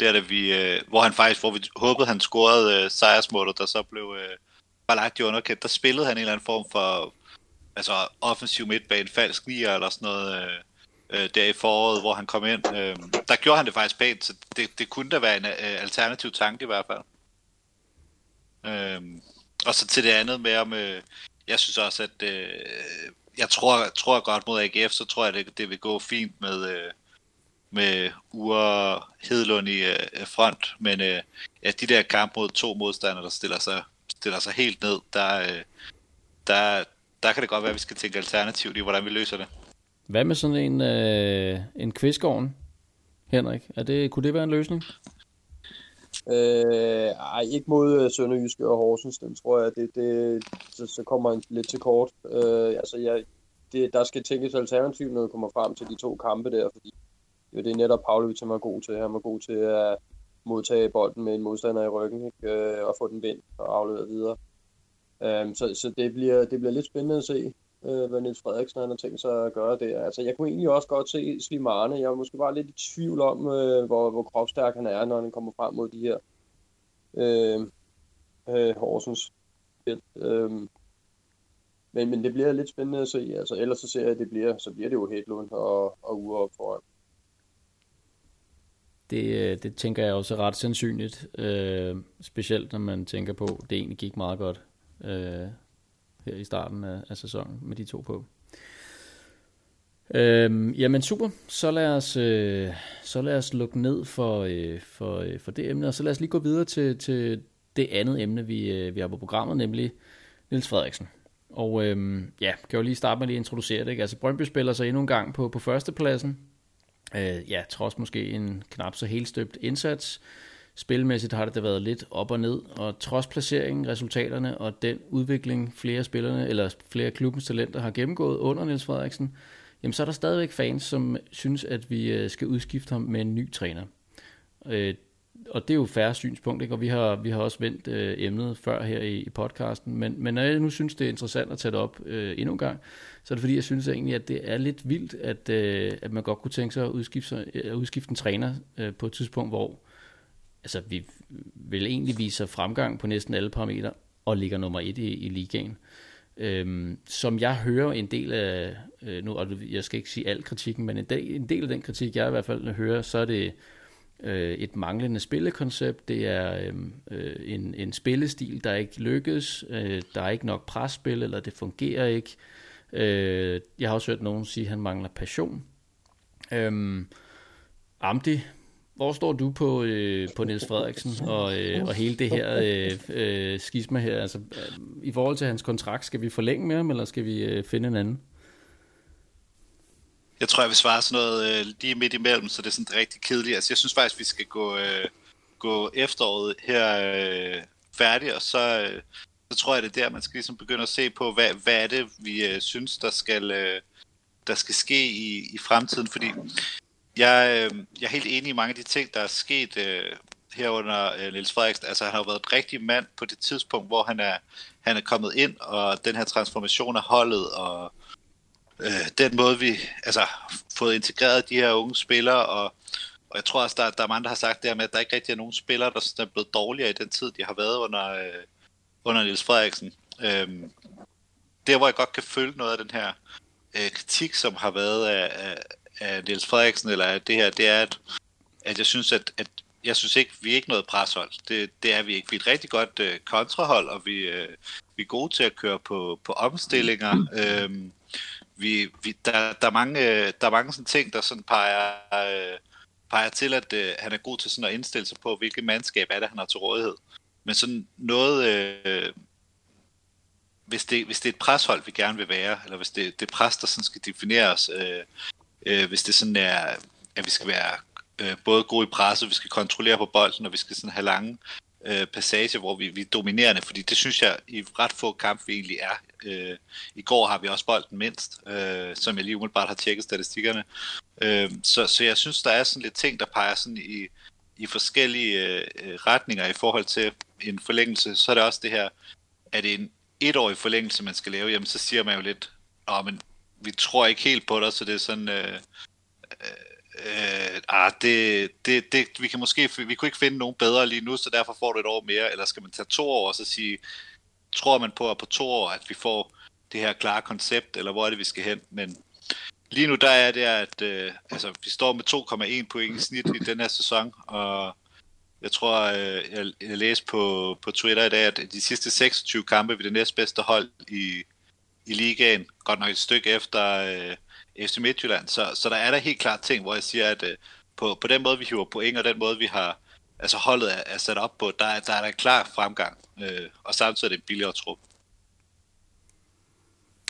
der da vi, øh, hvor han faktisk, hvor vi håbede, han scorede øh, sejrsmålet, der så blev øh, bare lagt i underkendt. Der spillede han en eller anden form for altså offensiv midtbane, falsk nier eller sådan noget øh, øh, der i foråret, hvor han kom ind. Øh, der gjorde han det faktisk pænt, så det, det kunne da være en øh, alternativ tanke i hvert fald. Øh, og så til det andet med om, øh, jeg synes også, at øh, jeg tror, tror godt mod AGF, så tror jeg, det, det vil gå fint med, øh, med Ure Hedlund i øh, front, men øh, ja, de der kamp mod to modstandere, der stiller sig, stiller sig helt ned, der, øh, der, der kan det godt være, at vi skal tænke alternativt i, hvordan vi løser det.
Hvad med sådan en, øh, en quizgården, Henrik? Er det, kunne det være en løsning?
Øh, ej, ikke mod øh, Sønderjyske og Horsens, den tror jeg, det, det, så, så kommer han lidt til kort. Øh, altså, jeg, det, der skal tænkes alternativt, når vi kommer frem til de to kampe der, fordi jo, det er netop Pavlovic, som er god til. Han var god til at modtage bolden med en modstander i ryggen, ikke? Øh, og få den vendt og afleveret videre. Øh, så så det, bliver, det bliver lidt spændende at se, øh, hvad Niels Frederiksen han har tænkt sig at gøre der. Altså, jeg kunne egentlig også godt se Slimane. Jeg var måske bare lidt i tvivl om, øh, hvor, hvor kropstærk han er, når han kommer frem mod de her øh, øh, Horsens. Øh, men, men det bliver lidt spændende at se. Altså, ellers så ser jeg, at det bliver, så bliver det jo Hedlund og, og Ure op foran.
Det, øh, det tænker jeg også er ret sandsynligt, øh, specielt når man tænker på, at det egentlig gik meget godt øh, her i starten af, af sæsonen med de to på. Øhm, jamen super, så lad os, øh, så lad os lukke ned for, øh, for, øh, for det emne, og så lad os lige gå videre til, til det andet emne, vi, øh, vi har på programmet, nemlig Nils Frederiksen. Og øhm, ja, kan jo lige starte med at lige introducere det. Ikke? Altså Brøndby spiller sig endnu en gang på, på førstepladsen. Øh, ja, trods måske en knap så helt støbt indsats. Spilmæssigt har det da været lidt op og ned, og trods placeringen, resultaterne og den udvikling, flere spillerne eller flere klubbens talenter har gennemgået under Niels Frederiksen, jamen så er der stadigvæk fans, som synes, at vi øh, skal udskifte ham med en ny træner. Øh, og det er jo færre synspunkt, ikke? og vi har, vi har også vendt øh, emnet før her i, i podcasten, men, men når jeg nu synes, det er interessant at tage det op øh, endnu en gang, så er det fordi, jeg synes egentlig, at det er lidt vildt, at, øh, at man godt kunne tænke sig at udskifte, at øh, udskifte en træner øh, på et tidspunkt, hvor altså, vi vil egentlig vise fremgang på næsten alle parametre, og ligger nummer et i, i ligaen. Øhm, som jeg hører en del af, øh, nu, og jeg skal ikke sige al kritikken, men en del, en del af den kritik, jeg i hvert fald hører, så er det øh, et manglende spillekoncept, det er øhm, øh, en, en spillestil, der ikke lykkes, øh, der er ikke nok presspil, eller det fungerer ikke. Øh, jeg har også hørt nogen sige, at han mangler passion. Øhm, Amdi, hvor står du på, øh, på Niels Frederiksen og, øh, og hele det her øh, øh, skisma her? Altså, øh, I forhold til hans kontrakt, skal vi forlænge med ham, eller skal vi øh, finde en anden?
Jeg tror, jeg vil svare sådan noget øh, lige midt imellem, så det er sådan rigtig kedeligt. Altså, jeg synes faktisk, vi skal gå, øh, gå efteråret her øh, færdig, og så, øh, så tror jeg, det er der, man skal ligesom begynde at se på, hvad, hvad er det, vi øh, synes, der skal, øh, der skal ske i, i fremtiden. Fordi jeg, øh, jeg er helt enig i mange af de ting, der er sket øh, herunder øh, Niels Frederiksen. Altså, han har været et rigtig mand på det tidspunkt, hvor han er, han er kommet ind, og den her transformation af holdet, og øh, den måde, vi altså fået integreret de her unge spillere, og, og jeg tror også, der, der er mange, der har sagt det her med, at der ikke rigtig er nogen spillere, der er blevet dårligere i den tid, de har været under, øh, under Niels Frederiksen. Øh, der, hvor jeg godt kan følge noget af den her øh, kritik, som har været af, af, af Niels Frederiksen, eller af det her, det er, at, at jeg synes, at, at jeg synes ikke, vi er ikke noget preshold. Det, det er vi ikke. Vi er et rigtig godt øh, kontrahold, og vi, øh, vi er gode til at køre på, på omstillinger. Mm. Øhm, vi, vi, der, der, er mange, øh, der er mange sådan ting, der sådan peger, øh, peger til, at øh, han er god til sådan at indstille sig på, hvilket mandskab er det, han har til rådighed. Men sådan noget, øh, hvis, det, hvis det er et preshold, vi gerne vil være, eller hvis det, det er pres, der sådan skal defineres, øh, øh, hvis det sådan er, at vi skal være øh, både gode i presse, vi skal kontrollere på bolden, og vi skal sådan have lange øh, passager, hvor vi, vi er dominerende, fordi det synes jeg i ret få kampe vi egentlig er. Øh, I går har vi også bolden mindst, øh, som jeg lige umiddelbart har tjekket statistikkerne. Øh, så, så jeg synes, der er sådan lidt ting, der peger sådan i, i forskellige øh, retninger i forhold til en forlængelse. Så er det også det her, at det en etårig forlængelse, man skal lave, jamen så siger man jo lidt, oh, men vi tror ikke helt på dig, så det er sådan, øh, øh, øh ah, det, det, det, vi kan måske, vi kunne ikke finde nogen bedre lige nu, så derfor får du et år mere, eller skal man tage to år og så sige, tror man på, at på to år, at vi får det her klare koncept, eller hvor er det, vi skal hen, men lige nu der er det, at øh, altså, vi står med 2,1 point i snit i den her sæson, og jeg tror, øh, jeg, jeg læste på, på Twitter i dag, at de sidste 26 kampe vi det næstbedste hold i, i ligaen, godt nok et stykke efter øh, FC Midtjylland, så, så der er der helt klart ting, hvor jeg siger, at øh, på, på den måde, vi hiver point, og den måde, vi har altså holdet er, er sat op på, der, der er der klar fremgang, øh, og samtidig er det en billigere trup.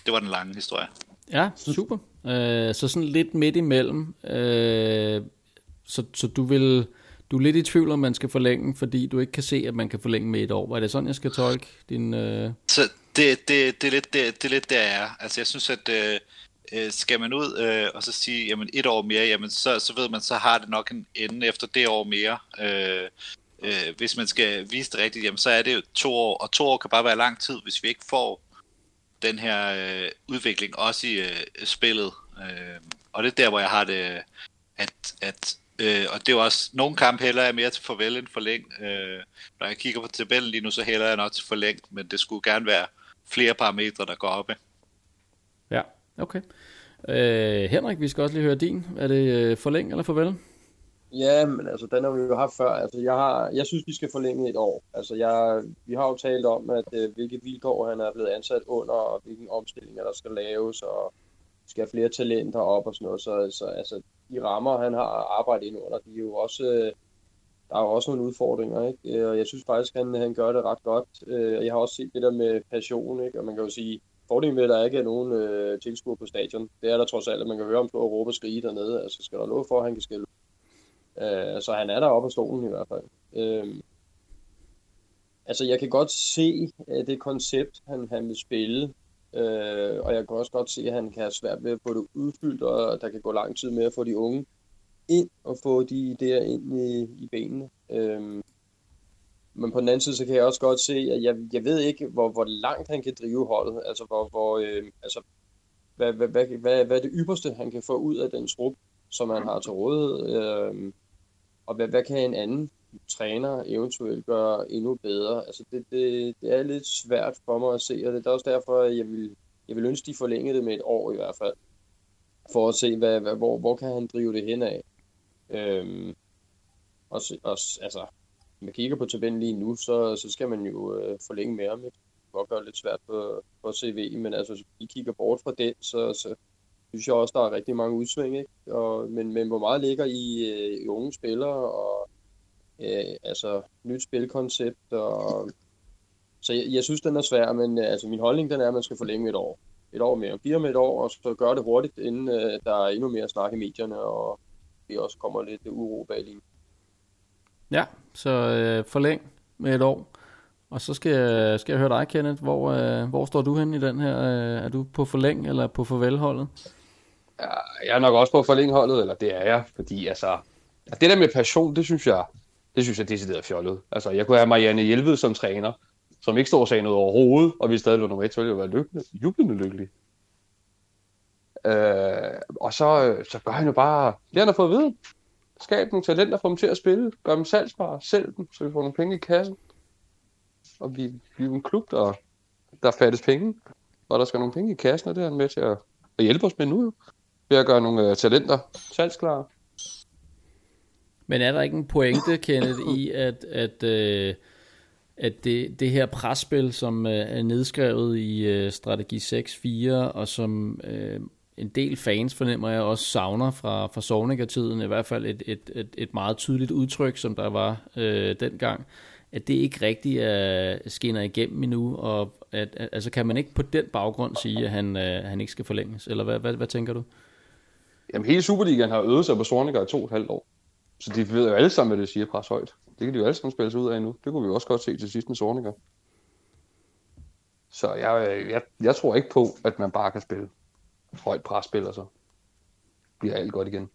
Det var den lange historie.
Ja, super. Øh, så sådan lidt midt imellem. Øh, så, så du vil du er lidt i tvivl om, man skal forlænge, fordi du ikke kan se, at man kan forlænge med et år. Var det sådan, jeg skal tolke din... Øh...
Så det, det, det, er lidt, det, det er lidt der, jeg er. Altså, jeg synes, at øh, øh, skal man ud øh, og så sige, jamen et år mere, jamen så, så ved man, så har det nok en ende efter det år mere. Øh, øh, hvis man skal vise det rigtigt, jamen så er det jo to år, og to år kan bare være lang tid, hvis vi ikke får den her øh, udvikling også i øh, spillet. Øh, og det er der, hvor jeg har det, at, at Øh, og det er jo også, nogle kampe hælder jeg mere til farvel end forlæng. Øh, når jeg kigger på tabellen lige nu, så hælder jeg nok til forlæng, men det skulle gerne være flere parametre, der går op.
Ja, okay. Øh, Henrik, vi skal også lige høre din. Er det øh, forlæng eller farvel?
Ja, men altså, den har vi jo haft før. Altså, jeg, har, jeg synes, vi skal forlænge et år. Altså, jeg, vi har jo talt om, at øh, hvilke vilkår han er blevet ansat under, og hvilke omstillinger der skal laves, og skal have flere talenter op og sådan noget. Så, så altså, de rammer, han har arbejdet ind under, de er jo også, øh, der er jo også nogle udfordringer, ikke? Øh, og jeg synes faktisk, han, han gør det ret godt. Øh, jeg har også set det der med passion, ikke? Og man kan jo sige, fordelen ved, at der ikke er nogen øh, tilskuer på stadion, det er der trods alt, at man kan høre om på og råbe og skrige dernede. Altså, skal der noget for, at han kan skille? Øh, så han er der oppe af stolen i hvert fald. Øh, altså, jeg kan godt se øh, det koncept, han, han vil spille, Øh, og jeg kan også godt se, at han kan have svært ved at få det udfyldt, og der kan gå lang tid med at få de unge ind og få de idéer ind i, i benene. Øhm, men på den anden side, så kan jeg også godt se, at jeg, jeg ved ikke, hvor, hvor langt han kan drive holdet. Altså, hvor, hvor, øh, altså hvad, hvad, hvad, hvad, hvad er det ypperste, han kan få ud af den trup, som han har til rådighed. Øh, og hvad, hvad kan en anden træner eventuelt gøre endnu bedre. Altså det, det, det er lidt svært for mig at se, og det er også derfor, at jeg vil, jeg vil ønske, de forlængede det med et år i hvert fald, for at se, hvad, hvad, hvor, hvor kan han drive det hen af. Øhm, og, og altså, når man kigger på tabellen lige nu, så, så skal man jo øh, forlænge mere med. Det det lidt svært på, på CV, men altså, hvis vi kigger bort fra den, så, så synes jeg også, der er rigtig mange udsving, ikke? Og, men, men hvor meget ligger i, øh, i unge spillere, og øh, altså nyt spilkoncept. Og... Så jeg, jeg synes, den er svær, men øh, altså, min holdning den er, at man skal forlænge et år. Et år mere. Bliver med et år, og så gør det hurtigt, inden øh, der er endnu mere snak i medierne, og vi også kommer lidt uro bag lige.
Ja, så øh, forlæng med et år. Og så skal jeg, skal jeg høre dig, Kenneth. Hvor, øh, hvor står du hen i den her? Øh, er du på forlæng eller på farvelholdet?
Ja, jeg er nok også på forlængholdet, eller det er jeg, fordi altså, det der med passion, det synes jeg, det synes jeg decideret fjollet. Altså, jeg kunne have Marianne Hjelved som træner, som ikke står og sagde noget overhovedet, og vi stadig lå nummer et, så ville jeg være lykkelig, jublende lykkelig. Øh, og så, øh, så gør han jo bare, det han har fået at vide, skab nogle talenter, få dem til at spille, gør dem salgsbare, sælg dem, så vi får nogle penge i kassen. Og vi, vi er en klub, der, der fattes penge, og der skal nogle penge i kassen, og det er han med til at, at hjælpe os med nu, ved at gøre nogle øh, talenter salgsklare.
Men er der ikke en pointe, Kenneth, i at, at, øh, at det, det her presspil, som øh, er nedskrevet i øh, strategi 6-4, og som øh, en del fans fornemmer jeg også savner fra, fra Sovniker-tiden, i hvert fald et, et, et, et meget tydeligt udtryk, som der var øh, dengang, at det ikke rigtig øh, skinner igennem endnu, og at, at, altså kan man ikke på den baggrund sige, at han, øh, han ikke skal forlænges, eller hvad, hvad, hvad tænker du?
Jamen hele Superligaen har øvet sig på Sorniger i to og et halvt år. Så de ved jo alle sammen, hvad det siger, pres højt. Det kan de jo alle sammen spille sig ud af nu. Det kunne vi også godt se til sidst med Sorniger. Så jeg, jeg, jeg tror ikke på, at man bare kan spille højt presspil, og så bliver alt godt igen.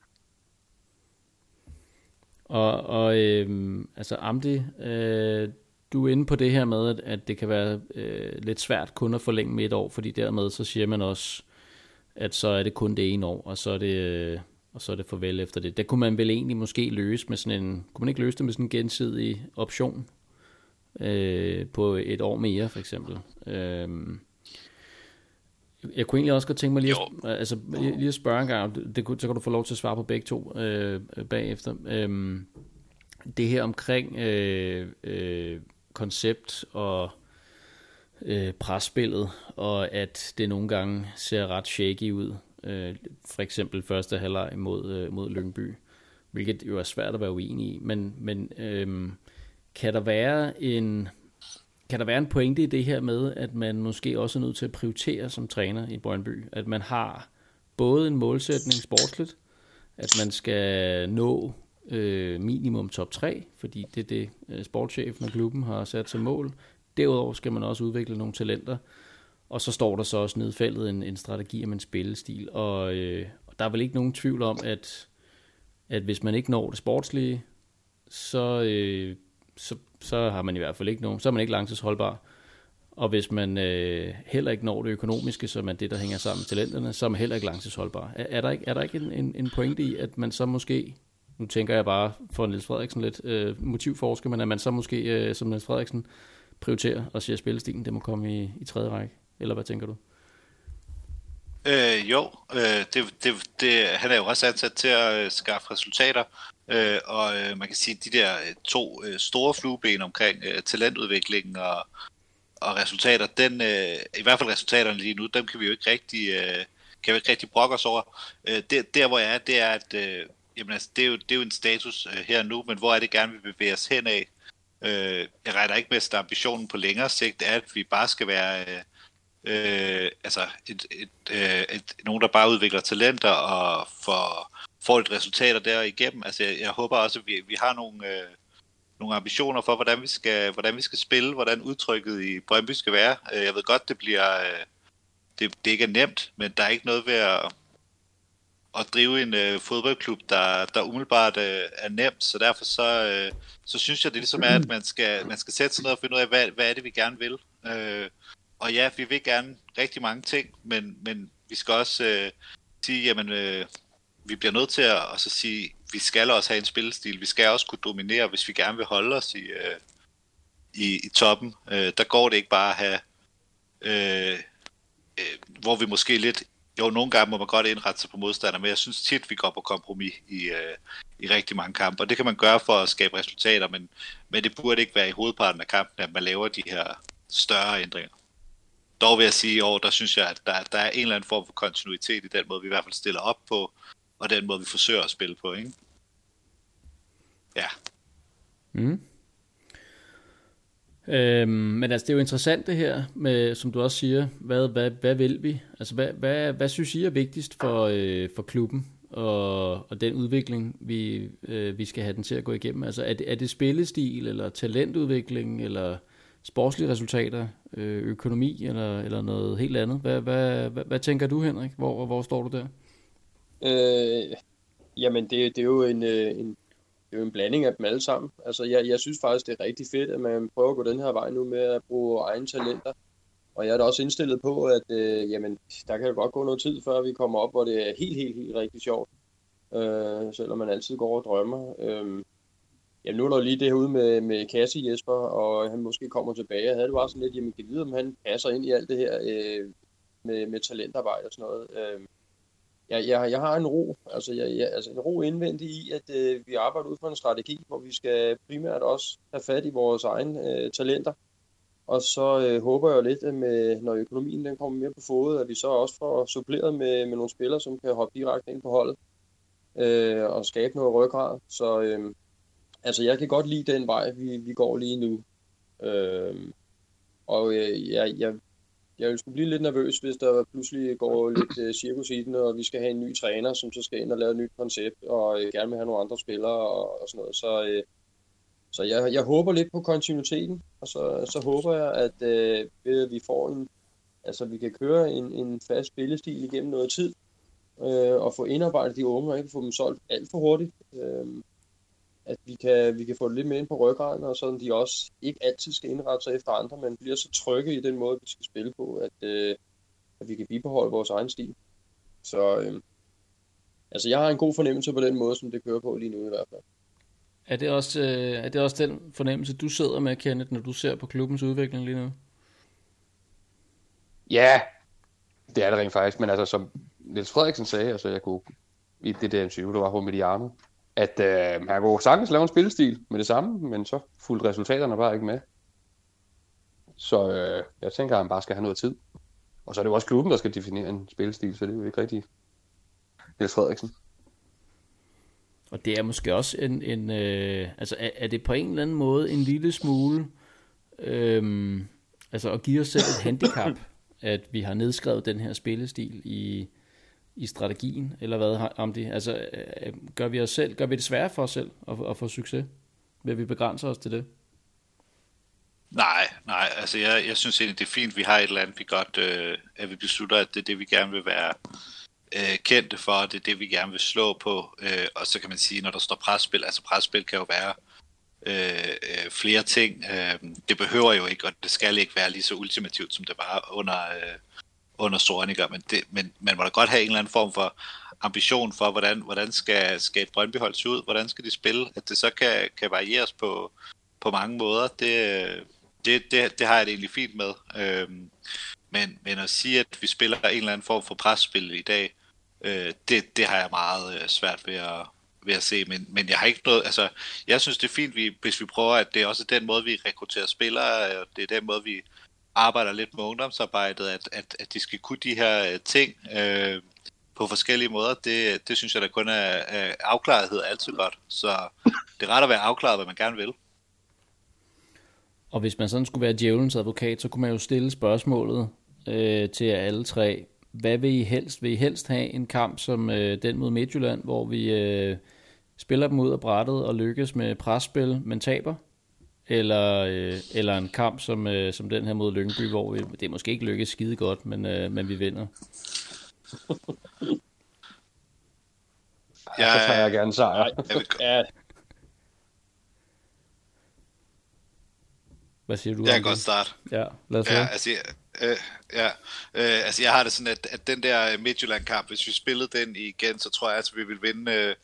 Og, og øh, altså Amdi, øh, du er inde på det her med, at, at det kan være øh, lidt svært kun at forlænge med et år, fordi dermed så siger man også, at så er det kun det ene år, og så er det, øh, og så er det farvel efter det. Det kunne man vel egentlig måske løse med sådan en, kunne man ikke løse det med sådan en gensidig option øh, på et år mere for eksempel? Øh, jeg kunne egentlig også godt tænke mig lige, at, altså, lige, lige at spørge en gang, det, så kan du få lov til at svare på begge to øh, bagefter. Øh, det her omkring øh, øh, koncept og øh, presspillet, og at det nogle gange ser ret shaky ud. Øh, for eksempel første halvleg mod, øh, mod Lyngby, hvilket jo er svært at være uenig i. Men, men øh, kan der være en kan der være en pointe i det her med, at man måske også er nødt til at prioritere som træner i Brøndby? At man har både en målsætning sportsligt, at man skal nå øh, minimum top 3, fordi det er det, øh, sportschefen og klubben har sat som mål. Derudover skal man også udvikle nogle talenter, og så står der så også nedfældet en, en strategi om en spillestil, og, øh, og der er vel ikke nogen tvivl om, at, at hvis man ikke når det sportslige, så, øh, så, så har man i hvert fald ikke nogen, så er man ikke langtidsholdbar. Og hvis man øh, heller ikke når det økonomiske, som er det, der hænger sammen med talenterne, så er man heller ikke langtidsholdbar. Er, er der ikke, er der ikke en, en, en pointe i, at man så måske nu tænker jeg bare for Niels Frederiksen lidt øh, motivforsker, men at man så måske øh, som Niels Frederiksen prioriterer og siger, at spillestilen det må komme i, i tredje række. Eller hvad tænker du?
Øh, jo, øh, det, det, det, han er jo også ansat til at øh, skaffe resultater, øh, og øh, man kan sige, at de der øh, to øh, store flueben omkring øh, talentudviklingen og, og resultater, den, øh, i hvert fald resultaterne lige nu, dem kan vi jo ikke rigtig, øh, kan vi ikke rigtig brokke os over. Øh, der, der hvor jeg er, det er, at øh, jamen altså, det er jo, det er jo en status øh, her nu, men hvor er det gerne, vi bevæger os hen af? Øh, jeg regner ikke med, at ambitionen på længere sigt er, at vi bare skal være øh, øh, altså et, et, øh, et, nogen, der bare udvikler talenter og får, får et resultater der igennem. Altså, jeg, jeg håber også, at vi, vi har nogle, øh, nogle ambitioner for, hvordan vi, skal, hvordan vi skal spille, hvordan udtrykket i Brøndby skal være. Øh, jeg ved godt, det bliver... Øh, det, det ikke er nemt, men der er ikke noget ved at, at drive en øh, fodboldklub, der, der umiddelbart øh, er nemt, så derfor så, øh, så synes jeg, det ligesom er, at man skal, man skal sætte sig ned og finde ud af, hvad, hvad er det, vi gerne vil. Øh, og ja, vi vil gerne rigtig mange ting, men, men vi skal også øh, sige, jamen, øh, vi bliver nødt til at og så sige, vi skal også have en spillestil, vi skal også kunne dominere, hvis vi gerne vil holde os i, øh, i, i toppen. Øh, der går det ikke bare at have, øh, øh, hvor vi måske lidt jo, nogle gange må man godt indrette sig på modstander, men jeg synes tit, vi går på kompromis i, øh, i rigtig mange kampe, og det kan man gøre for at skabe resultater, men, men det burde ikke være i hovedparten af kampen, at man laver de her større ændringer. Dog vil jeg sige, at der synes jeg, at der, der er en eller anden form for kontinuitet i den måde, vi i hvert fald stiller op på, og den måde, vi forsøger at spille på, ikke? Ja.
Mm. Øhm, men altså, det er jo interessant det her, med, som du også siger, hvad, hvad, hvad vil vi? Altså, hvad, hvad, hvad synes I er vigtigst for, øh, for klubben og, og den udvikling, vi, øh, vi skal have den til at gå igennem? Altså, er det, er det spillestil, eller talentudvikling, eller sportslige resultater, øh, økonomi, eller, eller noget helt andet? Hvad, hvad, hvad, hvad tænker du, Henrik? Hvor, hvor står du der?
Øh, jamen, det, det er jo en, øh, en det er jo en blanding af dem alle sammen. Altså, jeg, jeg synes faktisk, det er rigtig fedt, at man prøver at gå den her vej nu med at bruge egne talenter. Og jeg er da også indstillet på, at øh, jamen, der kan jo godt gå noget tid, før vi kommer op, hvor det er helt, helt, helt rigtig sjovt. Øh, selvom man altid går og drømmer. Øh, jamen, nu er der jo lige det her ude med, med Cassie Jesper, og han måske kommer tilbage. Jeg havde det bare sådan lidt, jamen, kan vide, om han passer ind i alt det her øh, med, med talentarbejde og sådan noget. Øh, jeg, jeg, jeg har en ro, altså, jeg, jeg, altså en ro indvendig i, at øh, vi arbejder ud fra en strategi, hvor vi skal primært også have fat i vores egne øh, talenter. Og så øh, håber jeg lidt, at med, når økonomien den kommer mere på fodet, at vi så også får suppleret med, med nogle spillere, som kan hoppe direkte ind på holdet øh, og skabe noget ryggrad. Så øh, altså, jeg kan godt lide den vej, vi, vi går lige nu. Øh, og øh, jeg, jeg jeg skulle blive lidt nervøs, hvis der pludselig går lidt øh, cirkus i den, og vi skal have en ny træner, som så skal ind og lave et nyt koncept, og øh, gerne vil have nogle andre spillere og, og sådan noget. Så øh, så jeg, jeg håber lidt på kontinuiteten, og så, så håber jeg, at øh, ved at vi får en, altså vi kan køre en, en fast spillestil igennem noget tid, øh, og få indarbejdet de unge, og ikke få dem solgt alt for hurtigt. Øh, at vi kan, vi kan få det lidt mere ind på ryggraden, og sådan de også ikke altid skal indrette sig efter andre, men bliver så trygge i den måde, vi skal spille på, at, øh, at vi kan bibeholde vores egen stil. Så øh, altså, jeg har en god fornemmelse på den måde, som det kører på lige nu i hvert fald.
Er det også, øh, er det også den fornemmelse, du sidder med, Kenneth, når du ser på klubbens udvikling lige nu?
Ja, det er det rent faktisk, men altså som Niels Frederiksen sagde, altså jeg kunne i det der interview, der var på Mediano, at øh, han kunne sagtens lave en spillestil med det samme, men så fulgte resultaterne bare ikke med. Så øh, jeg tænker, at han bare skal have noget tid. Og så er det jo også klubben, der skal definere en spillestil, så det er jo ikke rigtig Niels Frederiksen.
Og det er måske også en, en øh, altså er, er det på en eller anden måde en lille smule, øh, altså at give os selv et handicap, at vi har nedskrevet den her spillestil i, i strategien, eller hvad om det? Altså, øh, øh, gør vi os selv, gør vi det svære for os selv at, at få succes? Vil vi begrænse os til det?
Nej, nej, altså jeg, jeg synes egentlig, det er fint, vi har et eller andet, vi godt, øh, at vi beslutter, at det er det, vi gerne vil være øh, kendte for, det er det, vi gerne vil slå på, øh, og så kan man sige, når der står presspil, altså presspil kan jo være øh, øh, flere ting, øh, det behøver jo ikke, og det skal ikke være lige så ultimativt, som det var under, øh, under Sorniger, men, det, men man må da godt have en eller anden form for ambition for, hvordan, hvordan skal, skal et Brøndby-hold se ud, hvordan skal de spille, at det så kan, kan varieres på, på mange måder, det, det, det, det har jeg det egentlig fint med. Øhm, men, men at sige, at vi spiller en eller anden form for presspil i dag, øh, det, det har jeg meget øh, svært ved at, ved at se, men, men jeg har ikke noget, altså, jeg synes det er fint, vi, hvis vi prøver, at det er også den måde, vi rekrutterer spillere, og det er den måde, vi arbejder lidt med ungdomsarbejdet, at, at, at de skal kunne de her øh, ting øh, på forskellige måder, det, det synes jeg da kun er, øh, afklarethed altid godt. Så det er ret at være afklaret, hvad man gerne vil.
Og hvis man sådan skulle være djævelens advokat, så kunne man jo stille spørgsmålet øh, til alle tre. Hvad vil I helst? Vil I helst have en kamp som øh, den mod Midtjylland, hvor vi øh, spiller dem ud af brættet og lykkes med presspil, men taber? Eller, øh, eller en kamp som, øh, som den her mod Lyngby, hvor vi, det måske ikke lykkes skide godt, men, øh, men vi vinder.
Ja, så tager jeg gerne sejr. Ja.
Hvad siger du?
Jeg kan godt starte.
Ja, lad os
ja, altså, øh, ja, øh, altså jeg har det sådan, at, at den der Midtjylland-kamp, hvis vi spillede den igen, så tror jeg, at vi vil vinde øh,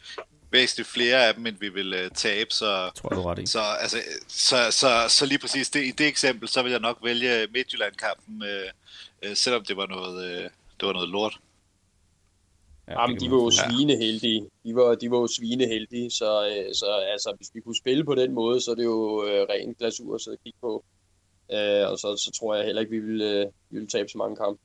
væsentligt flere af dem, end vi vil uh, tabe. Så,
tror du ret i.
Så, altså, så, så, så lige præcis det, i det eksempel, så vil jeg nok vælge Midtjylland-kampen, uh, uh, selvom det var noget, uh, det var noget lort.
Ja, Jamen, de var jo svineheldige. De var, de var jo svineheldige, så, øh, så altså, hvis vi kunne spille på den måde, så er det jo øh, ren glasur at sidde og kigge på. Øh, og så, så tror jeg heller ikke, vi ville, øh, vi ville tabe så mange kampe.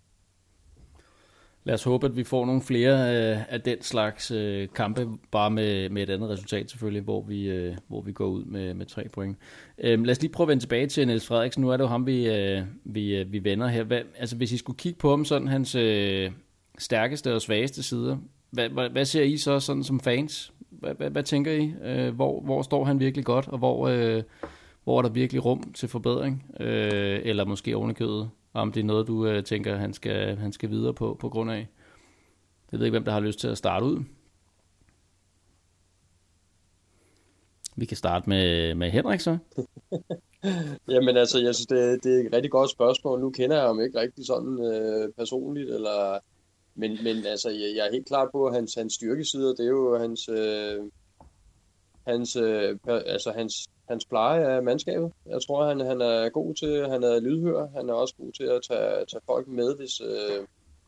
Lad os håbe, at vi får nogle flere øh, af den slags øh, kampe, bare med, med et andet resultat selvfølgelig, hvor vi, øh, hvor vi går ud med, med tre point. Øh, lad os lige prøve at vende tilbage til Niels Frederiksen. Nu er det jo ham, vi, øh, vi, øh, vi vender her. Hvad, altså hvis I skulle kigge på ham, sådan hans øh, stærkeste og svageste sider, hvad, hvad, hvad ser I så sådan som fans? Hvad, hvad, hvad tænker I? Øh, hvor, hvor står han virkelig godt, og hvor, øh, hvor er der virkelig rum til forbedring? Øh, eller måske ovenikødet om det er noget, du øh, tænker, han skal, han skal videre på, på grund af. Jeg ved ikke, hvem der har lyst til at starte ud. Vi kan starte med, med Henrik så.
Jamen altså, jeg synes, det, det er et rigtig godt spørgsmål. Nu kender jeg ham ikke rigtig sådan øh, personligt, eller, men, men altså, jeg, jeg er helt klar på, at hans, hans styrkesider, det er jo hans, øh, hans, øh, altså hans hans pleje af mandskabet. Jeg tror, han, han er god til, han er lydhør, han er også god til at tage, tage folk med, hvis, øh,